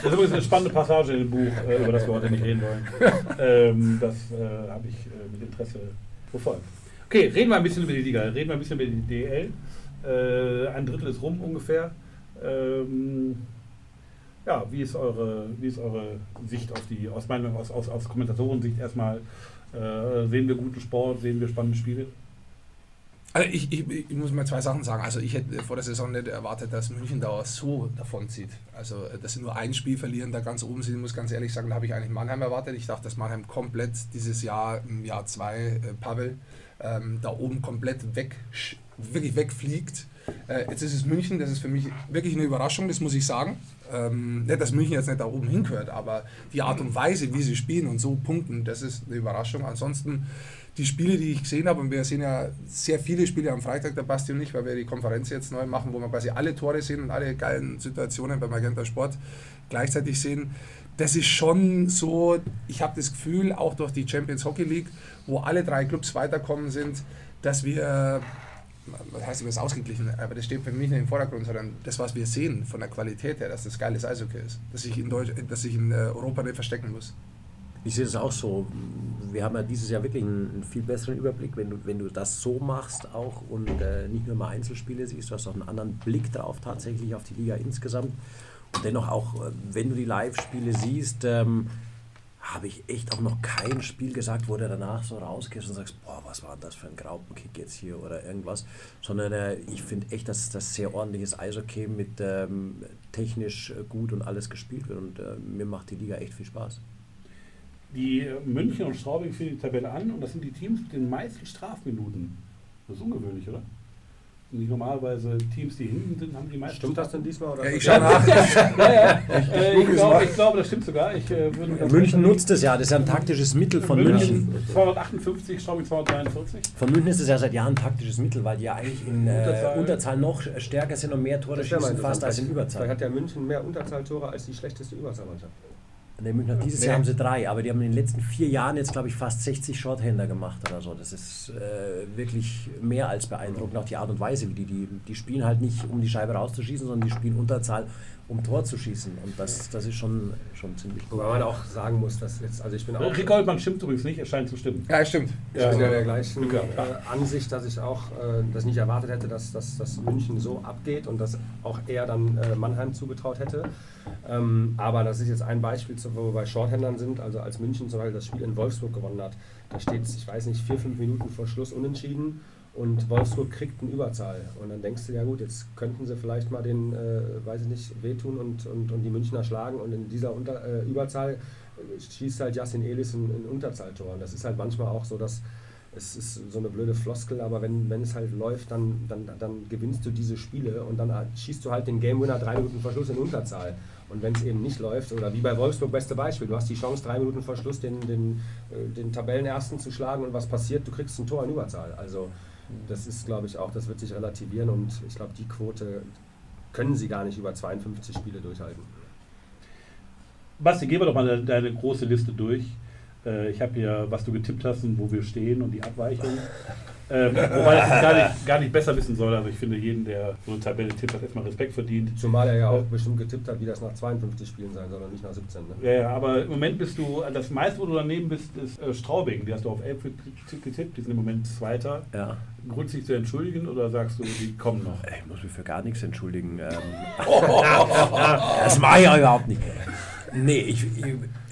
S1: Das ist übrigens eine spannende Passage in dem Buch, äh, über das wir heute nicht reden wollen. Ähm, das äh, habe ich äh, mit Interesse verfolgt. Okay, reden wir ein bisschen über die Liga, reden wir ein bisschen über die DL. Äh, ein Drittel ist rum ungefähr. Ähm, ja, wie ist eure, wie ist eure Sicht auf die, aus meiner, aus, aus, aus Kommentatorensicht erstmal, äh, sehen wir guten Sport, sehen wir spannende Spiele?
S3: Also ich, ich, ich muss mal zwei Sachen sagen. Also ich hätte vor der Saison nicht erwartet, dass München da so davon zieht. Also äh, dass sie nur ein Spiel verlieren, da ganz oben sind. Ich muss ganz ehrlich sagen, da habe ich eigentlich Mannheim erwartet. Ich dachte, dass Mannheim komplett dieses Jahr, im Jahr zwei, äh, Pavel, ähm, da oben komplett weg, wirklich wegfliegt. Äh, jetzt ist es München, das ist für mich wirklich eine Überraschung, das muss ich sagen. Ähm, nicht, dass München jetzt nicht da oben hingehört, aber die Art und Weise, wie sie spielen und so punkten, das ist eine Überraschung. Ansonsten die Spiele, die ich gesehen habe, und wir sehen ja sehr viele Spiele am Freitag, der Basti und ich, weil wir die Konferenz jetzt neu machen, wo wir quasi alle Tore sehen und alle geilen Situationen beim Magenta Sport gleichzeitig sehen. Das ist schon so, ich habe das Gefühl, auch durch die Champions Hockey League, wo alle drei Clubs weiterkommen sind, dass wir, was heißt das ausgeglichen, aber das steht für mich nicht im Vordergrund, sondern das, was wir sehen von der Qualität her, dass das geiles Eishockey ist, dass ich in, Deutsch, dass ich in äh, Europa nicht verstecken muss.
S2: Ich sehe das auch so. Wir haben ja dieses Jahr wirklich einen, einen viel besseren Überblick, wenn du, wenn du das so machst auch und äh, nicht nur mal Einzelspiele siehst, du hast auch einen anderen Blick drauf tatsächlich auf die Liga insgesamt. Und dennoch auch, äh, wenn du die Live-Spiele siehst, ähm, habe ich echt auch noch kein Spiel gesagt, wo du danach so rausgehst und sagst, boah, was war das für ein Graupenkick jetzt hier oder irgendwas. Sondern äh, ich finde echt, dass das sehr ordentliches Eishockey mit ähm, technisch äh, gut und alles gespielt wird. Und äh, mir macht die Liga echt viel Spaß.
S1: Die äh, München und Straubing führen die Tabelle an und das sind die Teams mit den meisten Strafminuten. Das ist ungewöhnlich, oder? Sind nicht normalerweise Teams, die hinten sind, haben die meisten
S4: Stimmt das denn diesmal? Oder
S3: Ja, ich schaue nach.
S1: Ja, ja. Äh, ich, glaube,
S3: mal.
S1: ich glaube, das stimmt sogar. Ich, äh,
S2: München nutzt es ja, das ist ja ein taktisches Mittel von München.
S1: 258, Straubing 243.
S2: Von München ist es ja seit Jahren ein taktisches Mittel, weil die ja eigentlich in äh,
S1: Unterzahl.
S2: Unterzahl. noch stärker sind und mehr Tore schießen fast als in
S4: Vielleicht- Vielleicht
S2: Überzahl.
S4: hat ja München mehr Unterzahltore als die schlechteste Überzahlmannschaft.
S2: Der Münchner, dieses
S3: Nee.
S2: Jahr haben sie drei, aber die haben in den letzten vier Jahren jetzt, glaube ich, fast 60 Shorthänder gemacht oder so. Das ist äh, wirklich mehr als beeindruckend. Auch die Art und Weise, wie die, die, die spielen halt nicht, um die Scheibe rauszuschießen, sondern die spielen Unterzahl, um Tor zu schießen. Und das, das ist schon, schon ziemlich gut.
S4: Wobei man auch sagen muss, dass jetzt, also ich bin auch.
S1: Rick Goldmann stimmt übrigens nicht, er scheint zu stimmen.
S3: Ja, stimmt.
S4: Ich
S1: Ja,
S4: bin ja der gleichen
S1: Glück
S4: äh, Ansicht, dass ich auch äh, das nicht erwartet hätte, dass, dass, dass München so abgeht und dass auch er dann äh, Mannheim zugetraut hätte. Ähm, aber das ist jetzt ein Beispiel, wo wir bei Shorthändern sind. Also als München zum Beispiel das Spiel in Wolfsburg gewonnen hat, da steht es, ich weiß nicht, vier, fünf Minuten vor Schluss unentschieden und Wolfsburg kriegt eine Überzahl. Und dann denkst du, ja gut, jetzt könnten sie vielleicht mal den, äh, weiß ich nicht, wehtun und, und, und die Münchner schlagen und in dieser Unter, äh, Überzahl äh, schießt halt Jasin Elis ein, ein Unterzahltor. Und das ist halt manchmal auch so, dass es ist so eine blöde Floskel, aber wenn, wenn es halt läuft, dann, dann, dann gewinnst du diese Spiele und dann schießt du halt den Game Winner drei Minuten vor Schluss in Unterzahl. Und wenn es eben nicht läuft, oder wie bei Wolfsburg, beste Beispiel, du hast die Chance, drei Minuten vor Schluss den, den, äh, den Tabellenersten zu schlagen und was passiert, du kriegst ein Tor in Überzahl. Also das ist, glaube ich, auch, das wird sich relativieren und ich glaube, die Quote können sie gar nicht über 52 Spiele durchhalten.
S1: Basti, gehen wir doch mal deine, deine große Liste durch. Äh, ich habe hier, was du getippt hast und wo wir stehen und die Abweichung. Ähm, wobei ich es gar nicht, gar nicht besser wissen soll. Also ich finde, jeden, der so eine Tabelle tippt, hat erstmal Respekt verdient.
S4: Zumal er ja auch bestimmt getippt hat, wie das nach 52 Spielen sein soll und nicht nach 17. Ne?
S1: Ja, ja, aber im Moment bist du, das meiste, wo du daneben bist, ist äh, Straubing. Die hast du auf 11 getippt, die sind im Moment Zweiter.
S2: Ja.
S1: Grund sich zu entschuldigen oder sagst du, die kommen noch?
S2: Ich muss mich für gar nichts entschuldigen. Ähm, das mache ich auch überhaupt nicht. Nee, ich,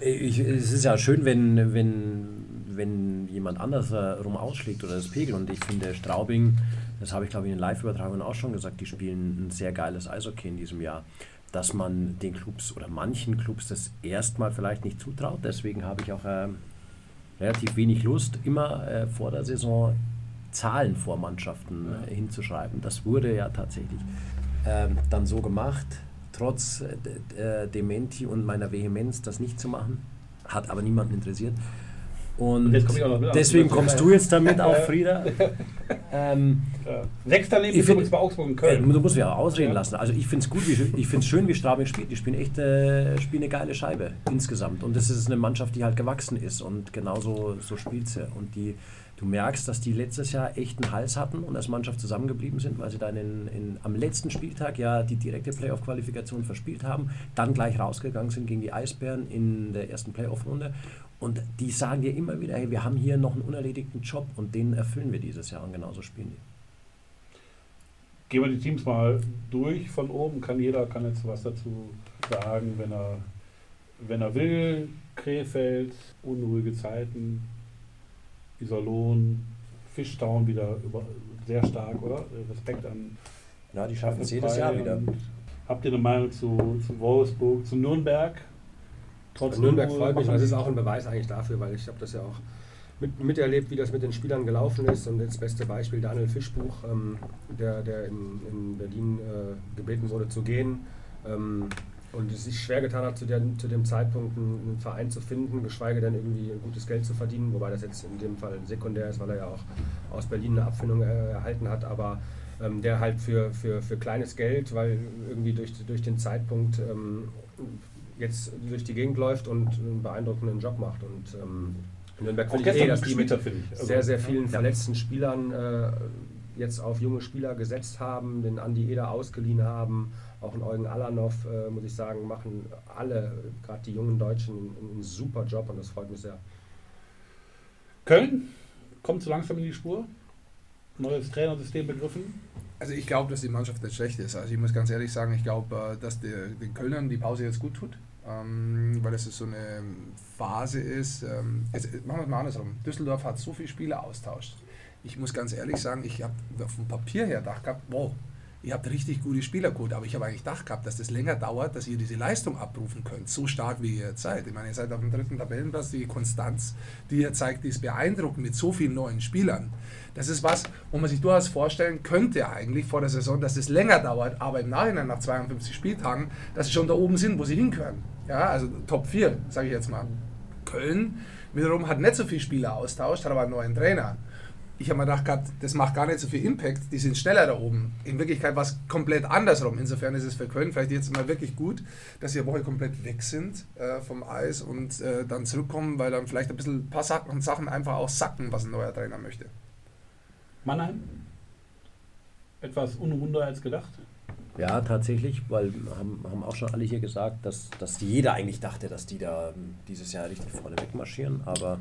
S2: ich, ich, es ist ja schön, wenn, wenn, wenn jemand anders rum ausschlägt oder das Pegel. Und ich finde, Straubing, das habe ich glaube ich in den Live-Übertragungen auch schon gesagt, die spielen ein sehr geiles Eishockey in diesem Jahr. Dass man den Clubs oder manchen Clubs das erstmal vielleicht nicht zutraut. Deswegen habe ich auch äh, relativ wenig Lust, immer äh, vor der Saison Zahlen vor Mannschaften äh, hinzuschreiben. Das wurde ja tatsächlich ähm, dann so gemacht, trotz äh, Dementi und meiner Vehemenz, das nicht zu machen. Hat aber niemanden interessiert. Und,
S1: Und auch
S2: deswegen kommst du jetzt damit auf, Frieda. ähm,
S1: Ja. Sechster neben
S2: Ich
S1: ist übrigens bei Augsburg
S2: äh,
S1: Köln.
S2: du musst mich auch ausreden
S1: Ja.
S2: lassen. Also ich finde es gut, wie, ich finde es schön, wie Straubing spielt. Die spielen echt äh, spielen eine geile Scheibe insgesamt. Und das ist eine Mannschaft, die halt gewachsen ist und genauso so spielt sie. Und die, du merkst, dass die letztes Jahr echt einen Hals hatten und als Mannschaft zusammengeblieben sind, weil sie dann in, in, am letzten Spieltag ja die direkte Playoff-Qualifikation verspielt haben, dann gleich rausgegangen sind gegen die Eisbären in der ersten Playoff-Runde. Und die sagen dir immer wieder, hey, wir haben hier noch einen unerledigten Job und den erfüllen wir dieses Jahr und genauso spielen die.
S1: Gehen wir die Teams mal durch von oben. Kann jeder kann jetzt was dazu sagen, wenn er, wenn er will. Krefeld, unruhige Zeiten, Iserlohn, Fischtown wieder über, sehr stark, oder? Respekt an
S2: Ja, die schaffen es jedes Jahr wieder.
S1: Habt ihr eine Meinung zu, zu Wolfsburg, zu Nürnberg? Trotz
S4: Nürnberg
S1: Unruhe
S4: freut mich.
S1: machen
S4: Das ist auch ein Beweis eigentlich dafür, weil ich habe das ja auch mit, miterlebt, wie das mit den Spielern gelaufen ist. Und das beste Beispiel Daniel Fischbuch, ähm, der, der in, in Berlin äh, gebeten wurde zu gehen. Ähm, und es sich schwer getan hat, zu, der, zu dem Zeitpunkt einen, einen Verein zu finden, geschweige denn irgendwie gutes Geld zu verdienen, wobei das jetzt in dem Fall sekundär ist, weil er ja auch aus Berlin eine Abfindung äh, erhalten hat, aber ähm, der halt für, für, für kleines Geld, weil irgendwie durch, durch den Zeitpunkt ähm, jetzt durch die Gegend läuft und einen beeindruckenden Job macht. Und ähm, Nürnberg finde ich eh, dass die mit.
S1: Also,
S4: sehr, sehr vielen
S1: ja.
S4: verletzten Spielern äh, jetzt auf junge Spieler gesetzt haben, den Andi Eder ausgeliehen haben, auch einen Eugen Alanov, äh, muss ich sagen, machen alle, gerade die jungen Deutschen, einen, einen super Job und das freut mich sehr.
S1: Köln kommt so langsam in die Spur. Neues Trainersystem begriffen.
S3: Also ich glaube, dass die Mannschaft nicht schlecht ist. Also ich muss ganz ehrlich sagen, ich glaube, äh, dass der, den Kölnern die Pause jetzt gut tut, ähm, weil es so eine Phase ist. Ähm, jetzt, machen wir es mal andersrum. Düsseldorf hat so viele Spieler austauscht. Ich muss ganz ehrlich sagen, ich habe vom Papier her gedacht wow, ihr habt richtig gute Spieler aber ich habe eigentlich gedacht gehabt, dass das länger dauert, dass ihr diese Leistung abrufen könnt, so stark wie ihr seid. Ich meine, ihr seid auf dem dritten Tabellenplatz, die Konstanz, die ihr zeigt, die ist beeindruckend mit so vielen neuen Spielern. Das ist was, wo man sich durchaus vorstellen könnte eigentlich vor der Saison, dass es länger dauert, aber im Nachhinein nach 52 Spieltagen, dass sie schon da oben sind, wo sie hingehören. Ja, also Top 4, sage ich jetzt mal. Köln wiederum hat nicht so viele Spieler austauscht, hat aber einen neuen Trainer. Ich habe mir gedacht, gehabt, das macht gar nicht so viel Impact, die sind schneller da oben. In Wirklichkeit war es komplett andersrum. Insofern ist es für Köln vielleicht jetzt mal wirklich gut, dass sie eine Woche komplett weg sind äh, vom Eis und äh, dann zurückkommen, weil dann vielleicht ein bisschen ein paar Sachen, Sachen einfach auch sacken, was ein neuer Trainer möchte.
S1: Mannheim. Etwas unrunder als gedacht.
S2: Ja, tatsächlich, weil haben, haben auch schon alle hier gesagt, dass, dass jeder eigentlich dachte, dass die da ähm, dieses Jahr richtig vorne wegmarschieren. Aber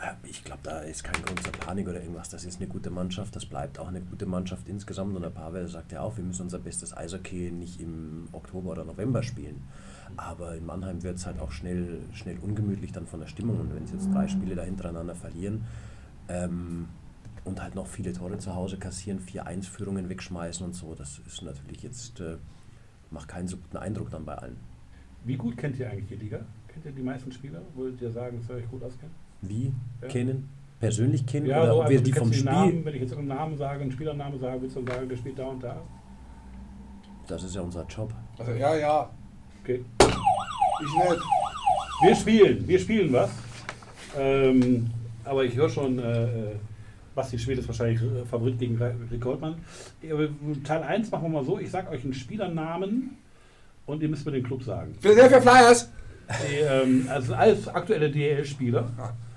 S2: äh, ich glaube, da ist kein Grund zur Panik oder irgendwas. Das ist eine gute Mannschaft, das bleibt auch eine gute Mannschaft insgesamt. Und der Pavel sagt ja auch, wir müssen unser bestes Eishockey nicht im Oktober oder November spielen. Aber in Mannheim wird es halt auch schnell, schnell ungemütlich dann von der Stimmung. Und wenn sie jetzt drei Spiele da hintereinander verlieren, ähm, und halt noch viele Tore zu Hause kassieren, 4-1-Führungen wegschmeißen und so, das ist natürlich jetzt, äh, macht keinen so guten Eindruck dann bei allen.
S1: Wie gut kennt ihr eigentlich die Liga? Kennt ihr die meisten Spieler? Würdet ihr sagen, dass ihr euch gut auskennt?
S2: Wie
S1: Ja.
S2: kennen? Persönlich kennen?
S1: Ja,
S2: oder
S1: so,
S2: ob wir
S1: also,
S2: die vom Spiel?
S1: Namen, wenn ich jetzt irgendeinen Namen sage, einen Spielernamen sage, willst du dann sagen, der spielt da und da?
S2: Das ist ja unser Job.
S3: Also ja, ja,
S1: Okay.
S3: ich nicht.
S1: Wir spielen, wir spielen was. Ähm, aber ich höre schon, äh, äh, Basti Schwed ist wahrscheinlich äh, Favorit gegen Rick Goldmann. Aber Teil 1 machen wir mal so, ich sage euch einen Spielernamen und ihr müsst mir den Club sagen.
S3: Philadelphia Flyers!
S1: Die, ähm, also alles aktuelle DL-Spieler,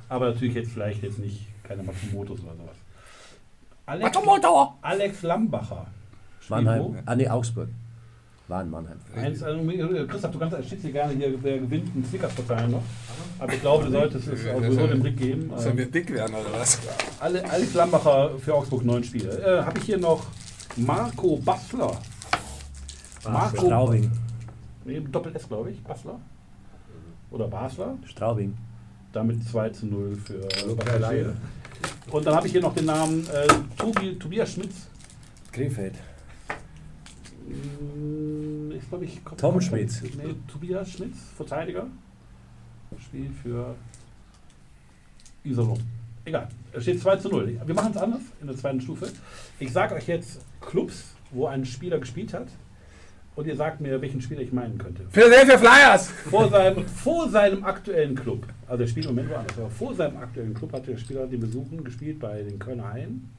S1: aber natürlich jetzt vielleicht jetzt nicht keine Matsumotos oder sowas. Alex,
S3: Matsumoto!
S1: Alex Lambacher. Spielt
S2: Mannheim. Ah, nee, Augsburg. War in Mannheim.
S1: Eins, also, Christoph, du kannst stehst hier gerne hier, wer gewinnt, einen Snickers verteilen noch. Aber ich glaube, du solltest es auch sowieso den Blick geben.
S3: Sollen wir dick werden oder was?
S1: Ale- Alex Lambacher für Augsburg neun Spiele. Äh, Habe ich hier noch Marco Bassler. Marco
S2: Straubing.
S1: Nee, Doppel S, glaube ich. Bassler. Oder Basler.
S2: Straubing.
S1: Damit 2 zu 0 für. Schäle. Und dann habe ich hier noch den Namen äh, Tobi, Tobias Schmitz.
S2: Krefeld.
S1: Mm, Ich glaube, ich komm-
S2: Tom Schmitz.
S1: Nee, Tobias Schmitz, Verteidiger. Spielt für Iserlohn. Egal, es steht 2 zu 0. Wir machen es anders in der zweiten Stufe. Ich sage euch jetzt Clubs, wo ein Spieler gespielt hat. Und ihr sagt mir, welchen Spieler ich meinen könnte.
S3: Philadelphia Flyers!
S1: Vor seinem, vor seinem aktuellen Club, also der spielt im Moment woanders, aber vor seinem aktuellen Club hat der Spieler den Besuchen gespielt bei den Kölner Haien,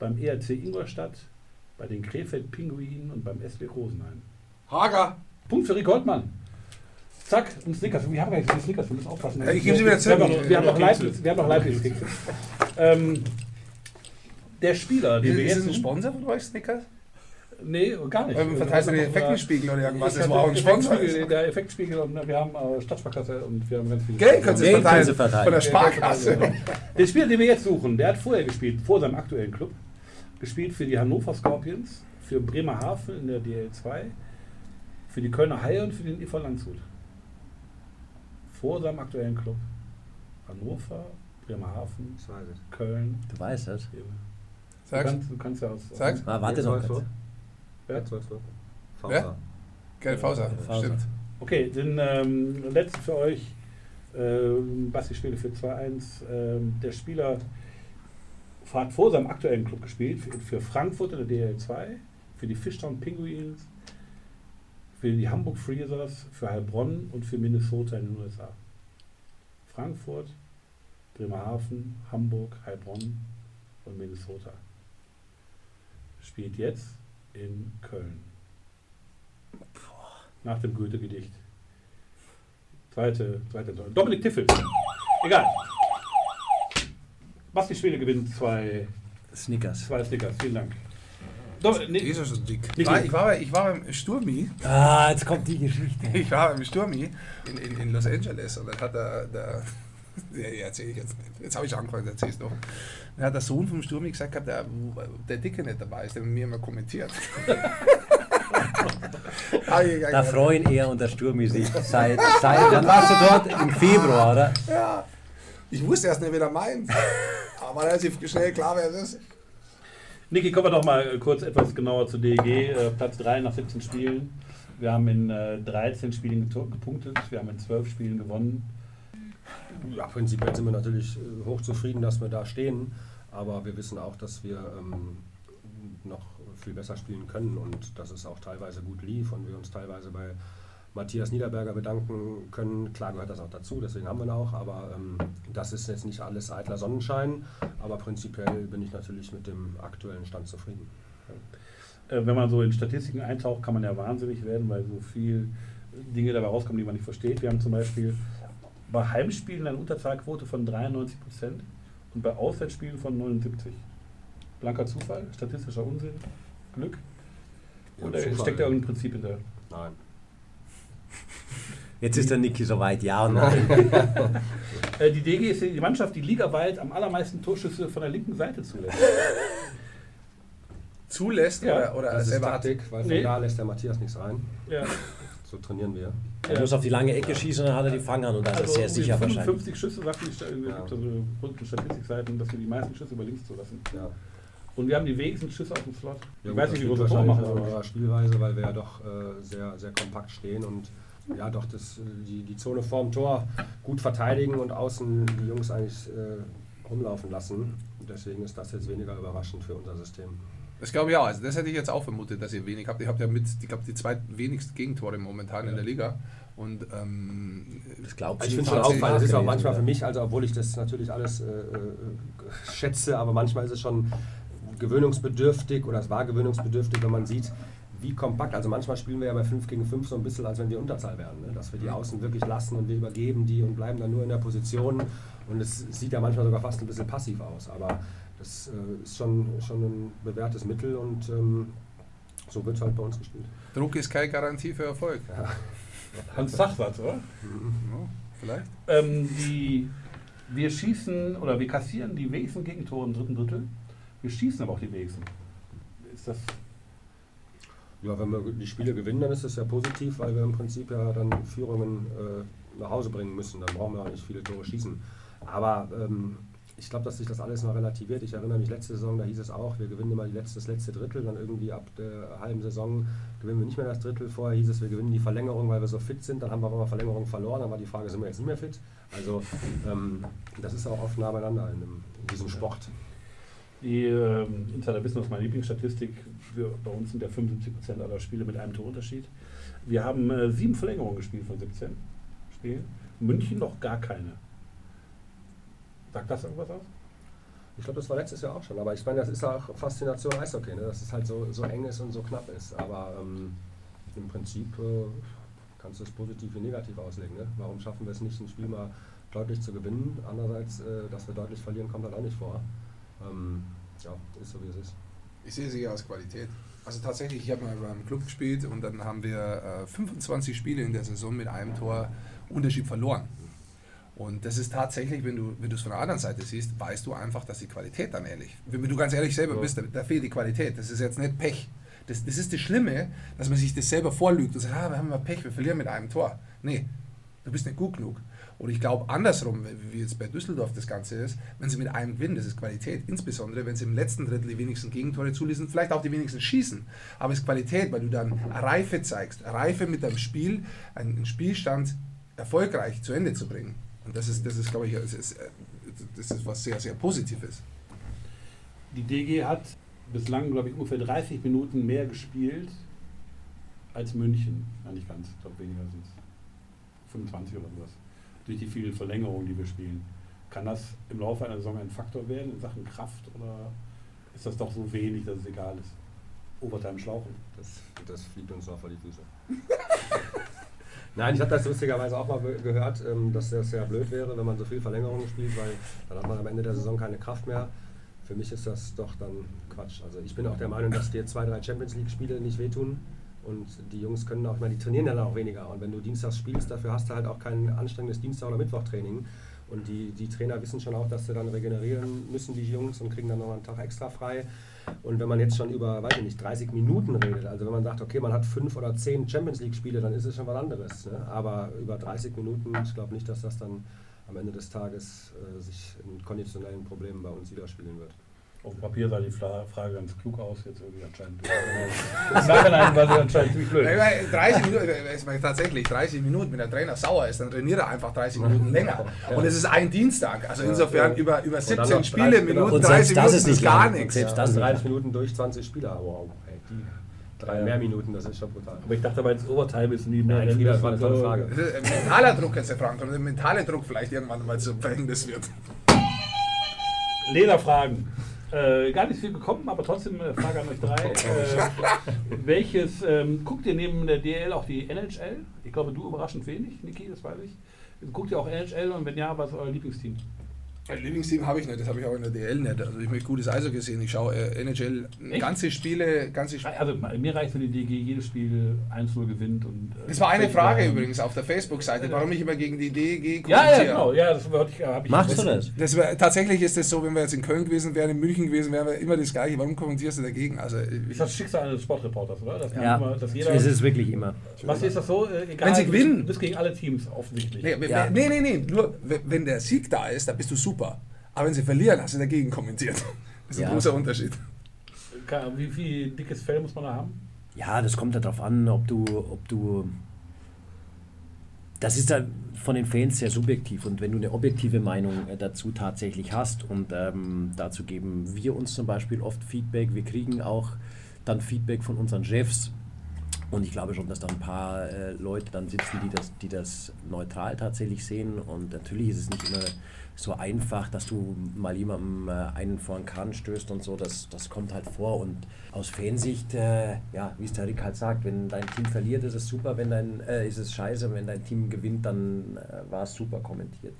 S1: beim ERC Ingolstadt, bei den Krefeld Pinguinen und beim SW Rosenheim.
S3: Hager!
S1: Punkt für Rick Holtmann. Zack, und Snickers. Wir haben gar nicht so viele Snickers, wir müssen aufpassen.
S3: Ja, ich gebe sie wieder
S1: wir
S3: zurück.
S1: haben noch, wir haben noch Leibniz, wir haben noch Leibniz-Kekse. ähm, der Spieler, den wir
S3: Ist
S1: jetzt
S3: das ein Sponsor von euch, Snickers?
S1: Nee, gar nicht.
S3: Ähm, verteilst du den
S1: Wir haben noch,
S3: Effektenspiegel oder irgendwas? Das war auch ein Sponsor.
S1: Der Effektspiegel und äh, wir haben äh, Stadtsparkasse und wir haben ganz viele.
S3: Geld du
S2: Geld
S3: verteilen. Von der Sparkasse.
S1: genau. Der Spieler, den wir jetzt suchen, der hat vorher gespielt, vor seinem aktuellen Club, gespielt für die Hannover Scorpions, für Bremerhaven in der DL2, für die Kölner Haie und für den EV Landshut. Vor seinem aktuellen Club. Hannover, Bremerhaven. Köln.
S2: Du weißt das.
S1: Du
S3: Sag's.
S1: kannst, du kannst ja aus.
S3: Sag's.
S2: Ah, warte noch
S4: du?
S2: kurz.
S4: Du.
S3: Wer?
S4: VA.
S3: Geld Fauser.
S2: Fauser.
S3: Stimmt.
S1: Okay, den ähm, letzten für euch. Ähm, Basti spiele für 2-1. Ähm, der Spieler hat vor seinem aktuellen Club gespielt, für, für Frankfurt in der DL2, für die Fishtown Penguins, für die Hamburg Freezers, für Heilbronn und für Minnesota in den USA. Frankfurt, Bremerhaven, Hamburg, Heilbronn und Minnesota. Spielt jetzt in Köln. Nach dem Goethe-Gedicht. Zweite, zweite. Dominik Tiffel. Egal. Basti Schwede gewinnt zwei,
S2: Snickers.
S1: zwei Stickers. Vielen Dank. Dom,
S3: Die
S1: nee,
S3: ist dick. Ich war, ich, war, bei- ich war beim Sturmi.
S2: Ah, jetzt kommt die Geschichte.
S3: Ich war beim Sturmi in, in, in Los Angeles und dann hat der, der ja, erzähl ich jetzt. Jetzt habe ich angefangen, erzähl's doch. Dann hat der Sohn vom Sturmi gesagt, gehabt, der, der Dicke nicht dabei ist, der mit mir immer kommentiert. Ah,
S2: Da freuen er und der Sturmi sich. Seit, seit, wann warst du dort? Im Februar, oder?
S3: ja, ich wusste erst nicht, wer er meint. Aber relativ schnell klar, wer es ist.
S1: Niki, kommen wir doch mal äh, kurz etwas genauer zu DEG. Äh, Platz 3 nach 17 Spielen. Wir haben in äh, 13 Spielen geto- gepunktet. Wir haben in 12 Spielen gewonnen.
S4: Ja, prinzipiell sind wir natürlich äh, hochzufrieden, dass wir da stehen, aber wir wissen auch, dass wir ähm, noch viel besser spielen können und dass es auch teilweise gut lief und wir uns teilweise bei Matthias Niederberger bedanken können. Klar gehört das auch dazu, deswegen haben wir ihn auch, aber ähm, das ist jetzt nicht alles eitler Sonnenschein, aber prinzipiell bin ich natürlich mit dem aktuellen Stand zufrieden.
S1: Äh, wenn man so in Statistiken eintaucht, kann man ja wahnsinnig werden, weil so viel Dinge dabei rauskommen, die man nicht versteht. Wir haben zum Beispiel bei Heimspielen eine Unterzahlquote von 93 Prozent und bei Auswärtsspielen von 79. Blanker Zufall, statistischer Unsinn, Glück? Oder
S4: Zufall,
S1: steckt da irgendein Prinzip hinter?
S4: Nein.
S2: Jetzt ist der Niki soweit. Ja und nein.
S1: Äh, die DG ist die Mannschaft, die ligaweit am allermeisten Torschüsse von der linken Seite zulässt.
S3: Zulässt
S1: Ja,
S3: oder, oder
S4: Das ist
S3: selber hat.
S4: Taktik, weil von
S1: Nee.
S4: da lässt der Matthias nichts rein.
S1: Ja.
S4: So trainieren wir.
S2: Er muss auf die lange Ecke schießen und dann hat er die Fanghand und da ist er
S1: Also
S2: sehr
S1: irgendwie
S2: sicher wahrscheinlich.
S1: 55 Schüsse, sagt die
S4: Ja.
S1: gibt so berühmte Statistikseiten, dass wir die meisten Schüsse über links zulassen.
S4: Ja.
S1: Und wir haben die wenigsten Schüsse auf dem Slot.
S4: Ja,
S1: ich
S4: gut,
S1: weiß
S4: das
S1: nicht, wie wir das machen,
S4: unserer Spielweise, weil wir ja doch äh, sehr, sehr kompakt stehen und ja doch das, äh, die, die Zone vorm Tor gut verteidigen und außen die Jungs eigentlich äh, rumlaufen lassen. Deswegen ist das jetzt weniger überraschend für unser System.
S3: Das glaube ich auch. Also das hätte ich jetzt auch vermutet, dass ihr wenig habt. Ihr habt ja mit, ich glaube, die zweitwenigsten Gegentore momentan in der Liga. Und ähm,
S2: Das glaubst
S4: Also ich finde schon auffallend, das ist auch manchmal für mich, also obwohl ich das natürlich alles äh, äh, schätze, aber manchmal ist es schon gewöhnungsbedürftig oder es war gewöhnungsbedürftig, wenn man sieht, wie kompakt, also manchmal spielen wir ja bei 5 gegen 5 so ein bisschen, als wenn wir Unterzahl wären, ne? dass wir die Außen wirklich lassen und wir übergeben die und bleiben dann nur in der Position und es sieht ja manchmal sogar fast ein bisschen passiv aus, aber das äh, ist schon, schon ein bewährtes Mittel und ähm, so wird es halt bei uns gespielt.
S3: Druck ist keine Garantie für Erfolg.
S4: Ja.
S1: Hans Sachsatz, oder?
S3: Ja, vielleicht.
S1: Ähm, die, wir schießen oder wir kassieren die wenigsten Gegentore im dritten Drittel. Wir schießen aber auch die wenigsten. Ist das
S4: Ja, wenn wir die Spiele gewinnen, dann ist das ja positiv, weil wir im Prinzip ja dann Führungen äh, nach Hause bringen müssen. Dann brauchen wir auch nicht viele Tore schießen. Aber ähm, ich glaube, dass sich das alles mal relativiert. Ich erinnere mich, letzte Saison, da hieß es auch, wir gewinnen immer letzte, das letzte Drittel. Dann irgendwie ab der halben Saison gewinnen wir nicht mehr das Drittel. Vorher hieß es, wir gewinnen die Verlängerung, weil wir so fit sind. Dann haben wir aber mal Verlängerung verloren. Dann war die Frage, sind wir jetzt nicht mehr fit? Also ähm, das ist auch oft nah beieinander in, in diesem Sport.
S1: Die ähm, Insider wissen, das ist meine Lieblingsstatistik. Wir, bei uns sind ja 75% aller Spiele mit einem Torunterschied. Wir haben äh, sieben Verlängerungen gespielt von 17 Spielen. München noch gar keine. Sagt das irgendwas aus?
S4: Ich glaube, das war letztes Jahr auch schon. Aber ich meine, das ist auch Faszination Eishockey, ne? dass es halt so, so eng ist und so knapp ist. Aber ähm, im Prinzip äh, kannst du es positiv wie negativ auslegen. Ne? Warum schaffen wir es nicht, ein Spiel mal deutlich zu gewinnen? Andererseits, äh, dass wir deutlich verlieren, kommt halt auch nicht vor. Ähm, ja, ist so wie es ist.
S3: Ich sehe sie als Qualität. Also tatsächlich, ich habe mal beim Club gespielt und dann haben wir äh, 25 Spiele in der Saison mit einem Tor Unterschied verloren. Und das ist tatsächlich, wenn du, wenn du es von der anderen Seite siehst, weißt du einfach, dass die Qualität dann ehrlich. Wenn du ganz ehrlich selber
S4: Ja.
S3: bist, da, da fehlt die Qualität. Das ist jetzt nicht Pech. Das, das ist das Schlimme, dass man sich das selber vorlügt und sagt, ah, wir haben mal Pech, wir verlieren mit einem Tor. Nee, du bist nicht gut genug. Und ich glaube andersrum, wie jetzt bei Düsseldorf das Ganze ist, wenn sie mit einem gewinnen, das ist Qualität. Insbesondere, wenn sie im letzten Drittel die wenigsten Gegentore zuließen, vielleicht auch die wenigsten schießen. Aber es ist Qualität, weil du dann Reife zeigst. Reife mit deinem Spiel, einen Spielstand erfolgreich zu Ende zu bringen. Und das ist, das ist glaube ich, das ist, äh, das ist was sehr, sehr Positives.
S1: Die DG hat bislang, glaube ich, ungefähr 30 Minuten mehr gespielt als München. Ja, nicht ganz, ich glaube weniger sind es 25 oder sowas. Durch die vielen Verlängerungen, die wir spielen. Kann das im Laufe einer Saison ein Faktor werden in Sachen Kraft oder ist das doch so wenig, dass es egal ist? Overtime schlauchen.
S4: Das, das fliegt uns noch vor die Füße. Nein, ich habe das lustigerweise auch mal gehört, ähm, dass das sehr blöd wäre, wenn man so viel Verlängerungen spielt, weil dann hat man am Ende der Saison keine Kraft mehr. Für mich ist das doch dann Quatsch. Also ich bin auch der Meinung, dass dir zwei, drei Champions League-Spiele nicht wehtun. Und die Jungs können auch, ich meine, die trainieren dann auch weniger. Und wenn du Dienstags spielst, dafür hast du halt auch kein anstrengendes Dienstag- oder Mittwochtraining. Und die, die Trainer wissen schon auch, dass sie dann regenerieren müssen, die Jungs, und kriegen dann noch einen Tag extra frei. Und wenn man jetzt schon über, weiß ich nicht, 30 Minuten redet, also wenn man sagt, okay, man hat fünf oder zehn Champions League-Spiele, dann ist es schon was anderes. Ne? Aber über 30 Minuten, ich glaube nicht, dass das dann am Ende des Tages äh, sich in konditionellen Problemen bei uns widerspiegeln wird.
S1: Auf dem Papier sah die Frage ganz klug aus, jetzt irgendwie anscheinend. Im Nachhinein war sie anscheinend ziemlich blöd.
S3: Ich meine, 30 Minuten, ich meine, tatsächlich 30 Minuten, wenn der Trainer sauer ist, dann trainiert er einfach 30 Minuten länger. Und es ist ein Dienstag. Also insofern über, über
S4: dann
S3: 17
S4: noch
S3: Spiele,
S4: 30
S3: Minuten,
S2: Und
S3: 30
S2: selbst das
S3: Minuten
S2: ist nicht
S3: gar nichts.
S2: selbst das
S4: Also
S2: nicht
S4: 30
S2: lang.
S4: Minuten durch 20 Spieler, wow, ey, die drei
S1: Ja.
S4: mehr Minuten, das ist schon brutal.
S1: Aber ich dachte aber jetzt Overtime ist nie mehr.
S4: Nein, Frieda, das war eine tolle Frage.
S3: Ein mentaler Druck jetzt, und der mentale Druck vielleicht irgendwann mal zum Verhängnis wird.
S1: Lederfragen. Äh, gar nicht viel gekommen, aber trotzdem äh, Frage an euch drei. Äh, welches, ähm, guckt ihr neben der DL auch die NHL? Ich glaube, du überraschend wenig, Niki, das weiß ich. Guckt ihr auch NHL und wenn ja, was ist euer Lieblingsteam?
S3: Ein Lieblingsteam habe ich nicht, das habe ich auch in der DL nicht. Also ich möchte gutes Eishockey sehen. Ich schaue äh, NHL
S1: Echt?
S3: ganze Spiele, ganze Spiele.
S1: Also mir reicht, wenn die DG jedes Spiel 1-0 gewinnt. Und, äh,
S3: Das war eine Frage übrigens auf der Facebook-Seite, warum ich immer gegen die DG
S1: Ja, ja,
S3: kommentiere.
S1: genau. Ja, das ich, ich
S2: Machst du das?
S3: Das wär, tatsächlich ist es so, wenn wir jetzt in Köln gewesen wären, in München gewesen wären, wäre immer das Gleiche. Warum kommentierst du dagegen? Also,
S1: Ist das Schicksal eines Sportreporters, oder? Dass,
S2: Ja,
S1: immer, dass jeder.
S2: ist es wirklich immer.
S1: Was ist das so? Äh, egal,
S3: Wenn sie gewinnen.
S1: Du bist gegen alle Teams offensichtlich.
S3: nee,
S2: Ja.
S3: nee, nee, nee, nur wenn der Sieg da ist, dann bist du super. Aber wenn sie verlieren, hast du dagegen kommentiert. Das ist ein
S2: Ja.
S3: großer Unterschied.
S1: Wie viel dickes Fell muss man da haben?
S2: Ja, das kommt ja darauf an, ob du, ob du. Das ist dann von den Fans sehr subjektiv und wenn du eine objektive Meinung äh, dazu tatsächlich hast und ähm, dazu geben wir uns zum Beispiel oft Feedback, wir kriegen auch dann Feedback von unseren Chefs Und ich glaube schon, dass da ein paar äh, Leute dann sitzen, die das, die das neutral tatsächlich sehen. Und natürlich ist es nicht immer so einfach, dass du mal jemandem äh, einen vor den Kahn stößt und so. Das, das kommt halt vor. Und aus Fansicht, äh, ja, wie es der Rick halt sagt, wenn dein Team verliert, ist es super, wenn dein, äh, ist es scheiße. Wenn dein Team gewinnt, dann äh, war es super kommentiert.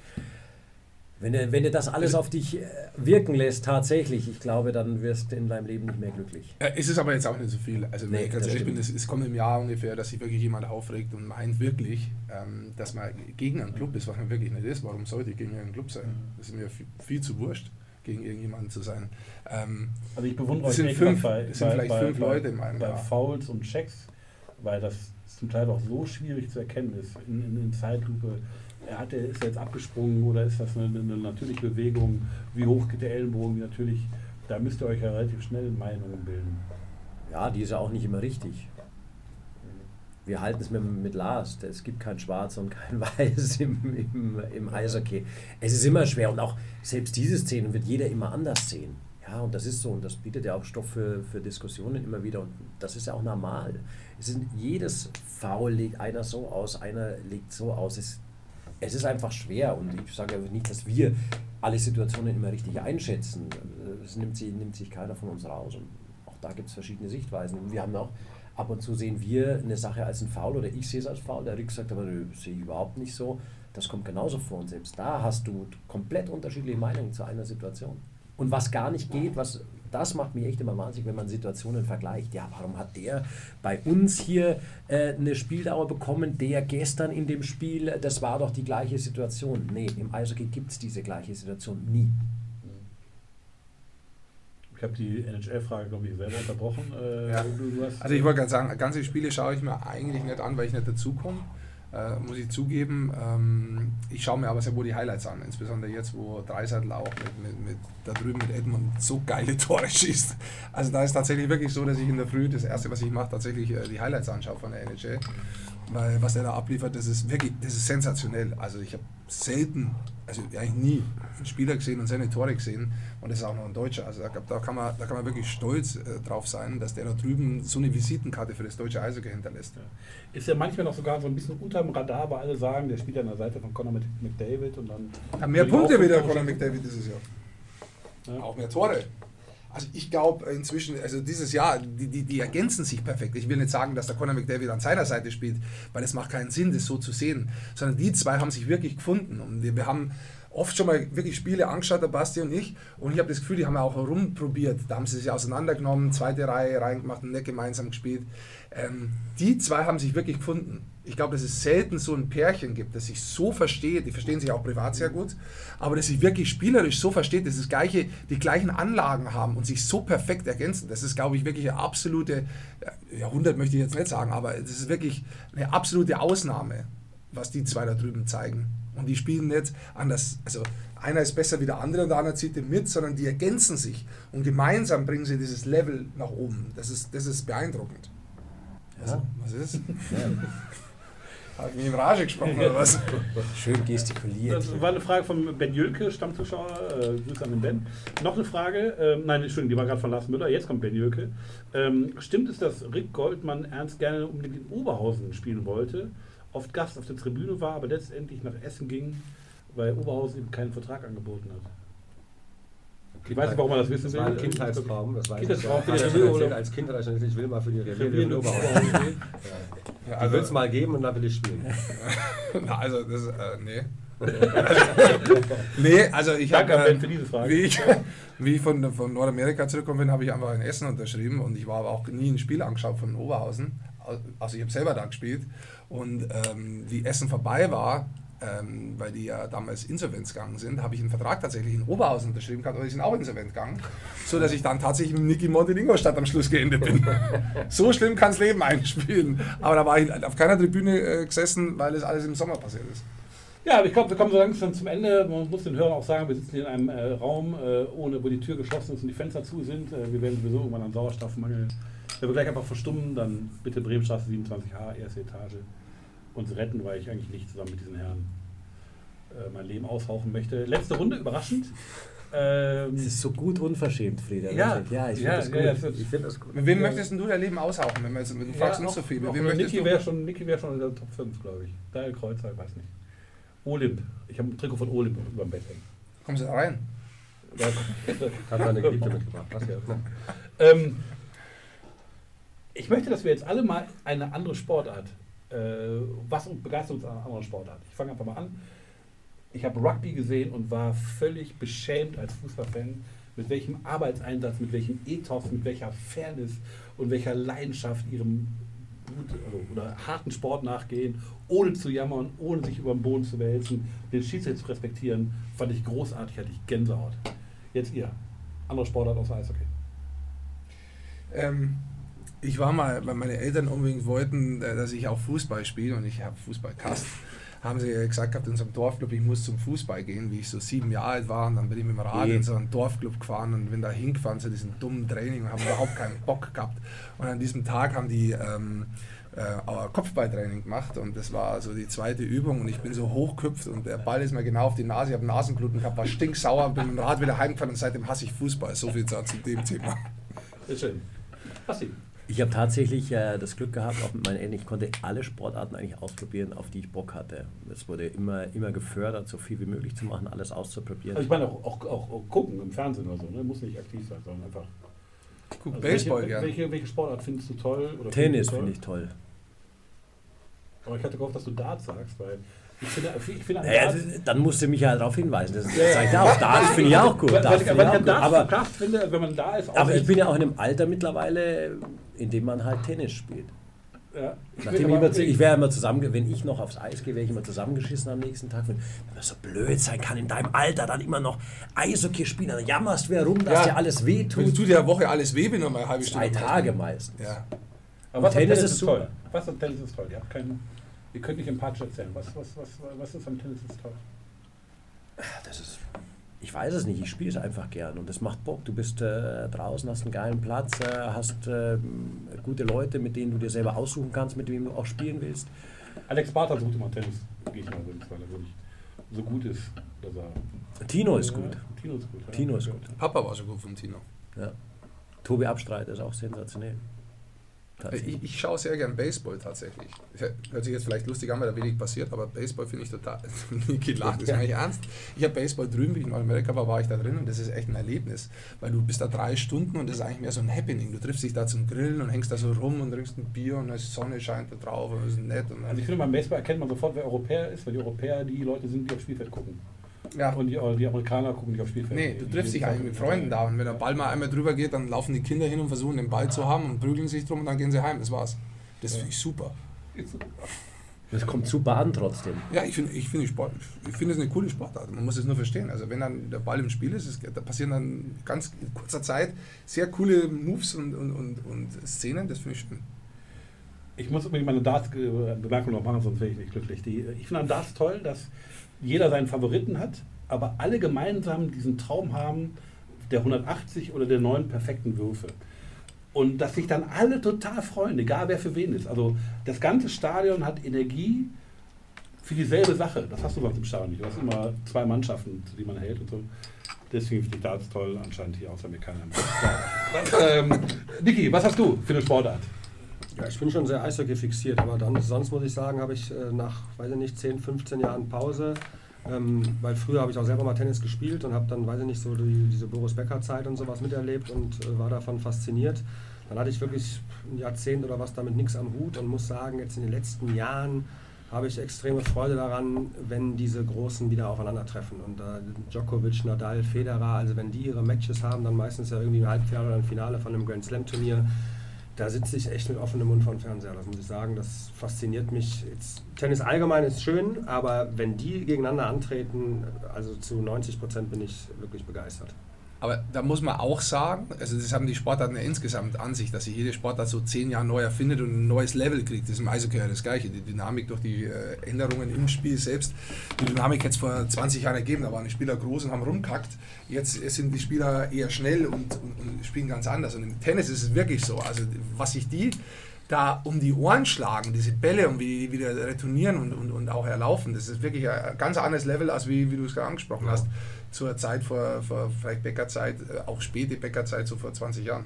S2: Wenn du, wenn du das alles auf dich äh, wirken lässt, tatsächlich, ich glaube, dann wirst du in deinem Leben nicht mehr glücklich.
S3: Ja, es ist aber jetzt auch nicht so viel. Also, wenn
S2: Nee,
S3: ich ganz ehrlich bin, es, es kommt im Jahr ungefähr, dass sich wirklich jemand aufregt und meint wirklich, ähm, dass man gegen einen Club ist, was man wirklich nicht ist. Warum sollte ich gegen einen Club sein? Das ist mir viel, viel zu wurscht, gegen irgendjemanden zu sein. Ähm,
S1: Also ich bewundere
S3: Es
S1: euch
S3: sind
S1: echt
S3: fünf-
S1: bei,
S3: es sind
S1: bei,
S3: vielleicht
S1: bei,
S3: fünf
S1: bei,
S3: Leute in meinem
S1: bei
S3: Jahr.
S1: Fouls und Checks, weil das zum Teil auch so schwierig zu erkennen ist in, in, in Zeitlupe. Er hat, er ist er jetzt abgesprungen oder ist das eine, eine natürliche Bewegung? Wie hoch geht der Ellenbogen? Natürlich, da müsst ihr euch ja relativ schnell Meinungen bilden.
S2: Ja, die ist ja auch nicht immer richtig. Wir halten es mit, mit Lars. Es gibt kein Schwarz und kein Weiß im, im, im Eishockey. Es ist immer schwer und auch selbst diese Szenen wird jeder immer anders sehen. Ja, und das ist so und das bietet ja auch Stoff für, für Diskussionen immer wieder und das ist ja auch normal. Es ist, jedes Foul legt einer so aus, einer legt so aus. Es, es ist einfach schwer und ich sage ja nicht, dass wir alle Situationen immer richtig einschätzen. Es nimmt, sie, nimmt sich keiner von uns raus und auch da gibt es verschiedene Sichtweisen. Und wir haben auch ab und zu sehen wir eine Sache als ein Foul oder ich sehe es als Foul. Der Rick sagt aber, nö, sehe ich überhaupt nicht so. Das kommt genauso vor und selbst da hast du komplett unterschiedliche Meinungen zu einer Situation. Und was gar nicht geht, was das macht mich echt immer wahnsinnig, wenn man Situationen vergleicht. Ja, warum hat der bei uns hier äh, eine Spieldauer bekommen, der gestern in dem Spiel, das war doch die gleiche Situation. Nee, im Eishockey gibt es diese gleiche Situation nie.
S1: Ich habe die NHL-Frage, glaube ich, selber unterbrochen. Äh,
S3: Ja.
S1: du, du hast,
S3: Also ich wollte gerade sagen, ganze Spiele schaue ich mir eigentlich nicht an, weil ich nicht dazukomme. Äh, muss ich zugeben. Ähm, ich schaue mir aber sehr wohl die Highlights an, insbesondere jetzt, wo Dreiseitel auch mit, mit, mit, da drüben mit Edmund so geile Tore schießt. Also da ist tatsächlich wirklich so, dass ich in der Früh das erste, was ich mache, tatsächlich äh, die Highlights anschaue von der NHL. Weil was er da abliefert, das ist wirklich, das ist sensationell. Also ich habe selten, also eigentlich nie, einen Spieler gesehen und seine Tore gesehen. Und das ist auch noch ein Deutscher. Also da, da, kann, man, da kann man wirklich stolz äh, drauf sein, dass der da drüben so eine Visitenkarte für das deutsche Eishockey hinterlässt.
S1: ist ja manchmal noch sogar so ein bisschen unterm Radar, weil alle sagen, der spielt ja an der Seite von Conor Mc- McDavid und dann.
S3: Ja, mehr Punkte
S1: auch
S3: wie der
S1: fünf
S3: Conor McDavid dieses Jahr.
S1: Ja.
S3: Auch mehr Tore. Also ich glaube inzwischen, also dieses Jahr, die, die, die ergänzen sich perfekt. Ich will nicht sagen, dass der Conor McDavid an seiner Seite spielt, weil es macht keinen Sinn, das so zu sehen. Sondern die zwei haben sich wirklich gefunden. Und wir, haben oft schon mal wirklich Spiele angeschaut, der Basti und ich. Und ich habe das Gefühl, die haben auch rumprobiert. Da haben sie sich auseinandergenommen, zweite Reihe reingemacht und nicht gemeinsam gespielt. Ähm, die zwei haben sich wirklich gefunden. Ich glaube, dass es selten so ein Pärchen gibt, das sich so versteht. Die verstehen sich auch privat sehr gut, aber dass sich wirklich spielerisch so versteht, dass das gleiche, die gleichen Anlagen haben und sich so perfekt ergänzen. Das ist, glaube ich, wirklich eine absolute ja, Jahrhundert möchte ich jetzt nicht sagen, aber das ist wirklich eine absolute Ausnahme, was die zwei da drüben zeigen. Und die spielen nicht anders. Also einer ist besser wie der andere und der andere zieht den mit, sondern die ergänzen sich und gemeinsam bringen sie dieses Level nach oben. Das ist, das ist beeindruckend.
S2: Ja.
S3: Was ist?
S2: Ja.
S3: Habe ich mich in Rage gesprochen oder was?
S2: Schön gestikuliert.
S1: Das war eine Frage von Ben Jülke, Stammzuschauer. Äh, Grüße an den Ben. Noch eine Frage, ähm, nein, Entschuldigung, die war gerade von Lars Müller, jetzt kommt Ben Jülke. Ähm, stimmt es, dass Rick Goldmann ernst gerne unbedingt in Oberhausen spielen wollte, oft Gast auf der Tribüne war, aber letztendlich nach Essen ging, weil Oberhausen ihm keinen Vertrag angeboten hat? Ich weiß nicht, warum man das wissen
S4: Das
S1: will.
S4: war ein Kindheitstraum. Das weiß
S1: Kindheitstraum
S4: ich.
S1: Revier-
S4: erzählt, als Kind hat er schon gesagt, ich will mal für die Revier in Oberhausen.
S1: Oberhausen.
S3: Ja,
S4: Ich will es mal geben und dann will ich spielen.
S3: Na, also, das, äh, nee. nee, also ich
S1: Danke,
S3: habe,
S1: Ben, für diese Frage.
S3: wie ich, wie ich von, von Nordamerika zurückgekommen bin, habe ich einfach in Essen unterschrieben und ich war aber auch nie ein Spiel angeschaut von Oberhausen. Also ich habe selber da gespielt und ähm, wie Essen vorbei war, ähm, weil die ja damals insolvenz gegangen sind, habe ich einen Vertrag tatsächlich in Oberhausen unterschrieben gehabt, aber die sind auch insolvent gegangen, so dass ich dann tatsächlich mit Niki Monte in Ingolstadt am Schluss geendet bin. so schlimm kann das Leben einspielen. Aber da war ich auf keiner Tribüne äh, gesessen, weil es alles im Sommer passiert ist.
S1: Ja, aber ich glaube, wir kommen so langsam zum Ende. Man muss den Hörern auch sagen, wir sitzen hier in einem äh, Raum, äh, ohne, wo die Tür geschlossen ist und die Fenster zu sind. Äh, wir werden sowieso irgendwann an Sauerstoffmangel. Wenn wir gleich einfach verstummen, dann bitte Bremenstraße 27a, erste Etage, uns retten, weil ich eigentlich nicht zusammen mit diesen Herren äh, mein Leben aushauchen möchte. Letzte Runde, überraschend. Ähm,
S2: Das ist so gut unverschämt, Frieda.
S1: Ja,
S2: ja ich
S1: ja,
S2: finde das gut.
S1: ja, ja,
S2: ich finde das gut.
S3: Mit wem möchtest denn du dein Leben aushauchen? Wenn wir jetzt, du fragst
S1: ja,
S3: uns so viel. Mit wem möchtest
S1: Niki wäre schon, Niki wär schon in der Top 5, glaube ich. Daniel Kreuzer, ich weiß nicht. Olymp. Ich habe ein Trikot von Olymp über dem Bett hängen.
S3: Kommst du da rein?
S4: Hat seine Geliebte mitgebracht. Ja.
S1: ähm, ich möchte, dass wir jetzt alle mal eine andere Sportart, was uns begeistert uns an anderen Sportart. Ich fange einfach mal an. Ich habe Rugby gesehen und war völlig beschämt als Fußballfan, mit welchem Arbeitseinsatz, mit welchem Ethos, mit welcher Fairness und welcher Leidenschaft ihrem gut, also, oder harten Sport nachgehen, ohne zu jammern, ohne sich über den Boden zu wälzen, den Schiedsrichter zu respektieren, fand ich großartig, hatte ich Gänsehaut. Jetzt ihr. Andere Sportart außer Eishockey.
S3: Ähm, ich war mal, weil meine Eltern unbedingt wollten, äh, dass ich auch Fußball spiele und ich habe Fußball gehasst. Haben sie gesagt gehabt in unserem Dorfclub, ich muss zum Fußball gehen, wie ich so sieben Jahre alt war. Und dann bin ich mit dem Rad
S2: Je.
S3: in so einen Dorfclub gefahren und bin da hingefahren zu diesem dummen Training und habe überhaupt keinen Bock gehabt. Und an diesem Tag haben die ähm, äh, Kopfballtraining gemacht und das war so die zweite Übung und ich bin so hochgehüpft und der Ball ist mir genau auf die Nase, ich habe Nasenbluten gehabt, war stinksauer und bin mit dem Rad wieder heimgefahren und seitdem hasse ich Fußball. So viel zu dem Thema.
S1: Sehr schön. Basti.
S2: Ich habe tatsächlich äh, das Glück gehabt, auch mit meinen Eltern, ich konnte alle Sportarten eigentlich ausprobieren, auf die ich Bock hatte. Es wurde immer, immer gefördert, so viel wie möglich zu machen, alles auszuprobieren.
S1: Also ich meine auch, auch, auch, auch gucken im Fernsehen oder so, ne? muss nicht aktiv sein, sondern einfach.
S3: Guck
S1: Also
S3: Baseball
S1: welche,
S3: gerne.
S1: welche, welche Sportart findest du toll? Oder
S2: Tennis finde ich toll.
S1: Aber ich hatte gehofft, dass du Darts sagst, weil ich finde, ich finde
S2: Naja, dann musst du mich ja darauf hinweisen. Das
S1: Ja, ja.
S2: zeigt ja auch. Darts finde ich auch gut. Darts finde ich auch gut. Aber,
S1: wenn man da ist.
S2: aber ich bin ja auch in einem Alter mittlerweile, in dem man halt Tennis spielt.
S1: Ja, ich
S2: Nachdem ich, immer, ich wäre immer zusammen, wenn ich noch aufs Eis gehe, wäre ich immer zusammengeschissen am nächsten Tag. Wenn wenn man so blöd sein kann, in deinem Alter dann immer noch Eishockey spielen, dann jammerst du rum, dass
S3: Ja.
S2: dir alles
S3: Tut,
S2: wehtut.
S3: tut dir eine Woche alles weh, wenn du mal eine halbe
S2: Zwei
S3: Stunde
S2: Tage meistens.
S3: Ja.
S1: Aber was
S2: Tennis
S1: Tennis,
S2: ist
S1: ist toll? Was an Tennis ist toll? Ihr habt keinen. Ihr könnt nicht empathisch erzählen. Was, was, was, was ist am Tennis ist toll?
S2: Das ist, ich weiß es nicht, ich spiele es einfach gern und es macht Bock. Du bist äh, draußen, hast einen geilen Platz, äh, hast ähm, gute Leute, mit denen du dir selber aussuchen kannst, mit denen du auch spielen willst.
S1: Alex Barter sucht immer Tennis, gehe ich mal übrigens, weil er wirklich so gut ist. Dass er,
S2: Tino ist gut.
S1: Tino ist gut. ja.
S2: Tino ist gut.
S3: Papa war so gut vom Tino.
S2: Ja. Tobi Abstreit ist auch sensationell. Tatsächlich.
S3: Ich, ich schaue sehr gern Baseball tatsächlich. Hört sich jetzt vielleicht lustig an, weil da wenig passiert, aber Baseball finde ich total. Niki lacht, das ist eigentlich ernst. Ich habe Baseball drüben, wie ich in Amerika war, war ich da drin und das ist echt ein Erlebnis, weil du bist da drei Stunden und das ist eigentlich mehr so ein Happening. Du triffst dich da zum Grillen und hängst da so rum und trinkst ein Bier und die Sonne scheint da drauf und es ist nett. Und
S1: Also ich finde, beim Baseball erkennt man sofort, wer Europäer ist, weil die Europäer die Leute sind, die aufs Spielfeld gucken.
S3: Ja,
S1: Und die, die Amerikaner gucken nicht aufs Spielfeld.
S3: Nee, du triffst dich eigentlich mit Freunden da und wenn der Ball mal einmal drüber geht, dann laufen die Kinder hin und versuchen den Ball zu haben und prügeln sich drum und dann gehen sie heim. Das war's. Das finde ich super.
S2: Das kommt super an trotzdem.
S3: Ja, ich finde ich find Sport, ich finde es eine coole Sportart. Man muss es nur verstehen. Also wenn dann der Ball im Spiel ist, es, da passieren dann ganz in kurzer Zeit sehr coole Moves und, und, und, und Szenen. Das finde ich schön.
S1: Ich muss unbedingt meine Darts-Bemerkung noch machen, sonst wäre ich nicht glücklich. Die, ich finde an Darts toll, dass jeder seinen Favoriten hat, aber alle gemeinsam diesen Traum haben, der 180 oder der neun perfekten Würfe. Und dass sich dann alle total freuen, egal wer für wen ist. Also das ganze Stadion hat Energie für dieselbe Sache. Das hast du sonst im Stadion nicht. Du hast immer zwei Mannschaften, denen man hält und so. Deswegen finde ich Darts toll, anscheinend hier außer mir keiner. was, ähm, Niki, was hast du für eine Sportart?
S4: Ja, ich bin schon sehr Eishockey fixiert, aber dann sonst muss ich sagen, habe ich äh, nach, weiß ich nicht, 10, 15 Jahren Pause, ähm, weil früher habe ich auch selber mal Tennis gespielt und habe dann, weiß ich nicht, so die, diese Boris Becker Zeit und sowas miterlebt und äh, war davon fasziniert. Dann hatte ich wirklich ein Jahrzehnt oder was damit nichts am Hut und muss sagen, jetzt in den letzten Jahren habe ich extreme Freude daran, wenn diese Großen wieder aufeinandertreffen. Und äh, Djokovic, Nadal, Federer, also wenn die ihre Matches haben, dann meistens ja irgendwie im Halbfinale oder im Finale von einem Grand Slam Turnier, da sitze ich echt mit offenem Mund vor dem Fernseher. Das muss ich sagen, das fasziniert mich. Jetzt, Tennis allgemein ist schön, aber wenn die gegeneinander antreten, also zu 90 Prozent bin ich wirklich begeistert.
S3: Aber da muss man auch sagen, also das haben die Sportarten ja insgesamt an sich, dass sich jede Sportart so zehn Jahre neu erfindet und ein neues Level kriegt. Das ist im Eishockey ja das Gleiche. Die Dynamik durch die äh, Änderungen im Spiel selbst. Die Dynamik hätte es vor 20 Jahren ergeben, da waren die Spieler groß und haben rumkackt. Jetzt sind die Spieler eher schnell und, und, und spielen ganz anders. Und im Tennis ist es wirklich so. Also was sich die da um die Ohren schlagen, diese Bälle und wie die wieder retournieren und, und, und auch erlaufen. Das ist wirklich ein ganz anderes Level, als wie, wie du es gerade angesprochen hast. Zur Zeit vor, vor vielleicht Bäckerzeit, äh, auch späte Bäckerzeit, so vor 20 Jahren.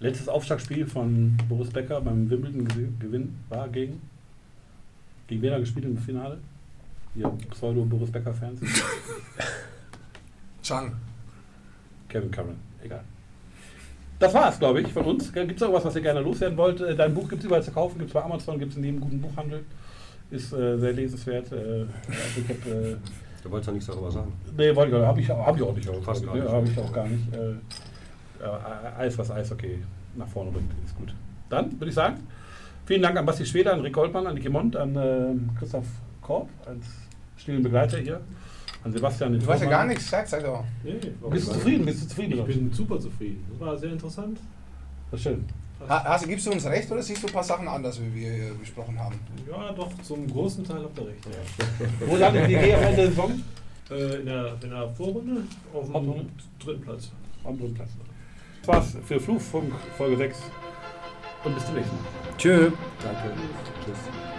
S1: Letztes Aufschlagspiel von Boris Becker beim Wimbledon-Gewinn war gegen. Gegen wen er gespielt im Finale? Ihr Pseudo-Boris Becker-Fans?
S3: Chang.
S1: Kevin Cameron, egal. Das war's, glaube ich, von uns. Gibt es noch was, was ihr gerne loswerden wollt? Äh, Dein Buch gibt es überall zu kaufen, gibt es bei Amazon, gibt es in jedem guten Buchhandel. Ist äh, sehr lesenswert. Äh, also ich hab, äh,
S4: Du wolltest ja nichts darüber sagen.
S1: nee, wollte ich, hab ich, hab ich auch nicht.
S4: Fast gar nicht.
S1: Habe ich auch gar nicht. Äh, Eis, was Eishockey nach vorne bringt, ist gut. Dann würde ich sagen, vielen Dank an Basti Schweder, an Rick Goldmann, an Niki Mond, an äh, Christoph Korb als stillen Begleiter hier, an Sebastian. den
S3: Du hast ja gar nichts gesagt, sag doch.
S5: Nee,
S1: Bist du zufrieden? Bist du zufrieden?
S5: Ich bin super zufrieden. Das war sehr interessant.
S1: Das ist schön.
S3: Ha- Hase, gibst du uns recht oder siehst du ein paar Sachen anders, wie wir hier besprochen haben?
S5: Ja, doch, zum großen Teil habt ihr recht. Ja.
S1: Wo landet die DG am Ende?
S5: Äh, in, der, in der Vorrunde auf dem dritten Platz.
S1: Am dritten Platz. Das war's für Flugfunk Folge 6 und bis zum nächsten Mal.
S2: Tschö.
S4: Danke. Tschüss.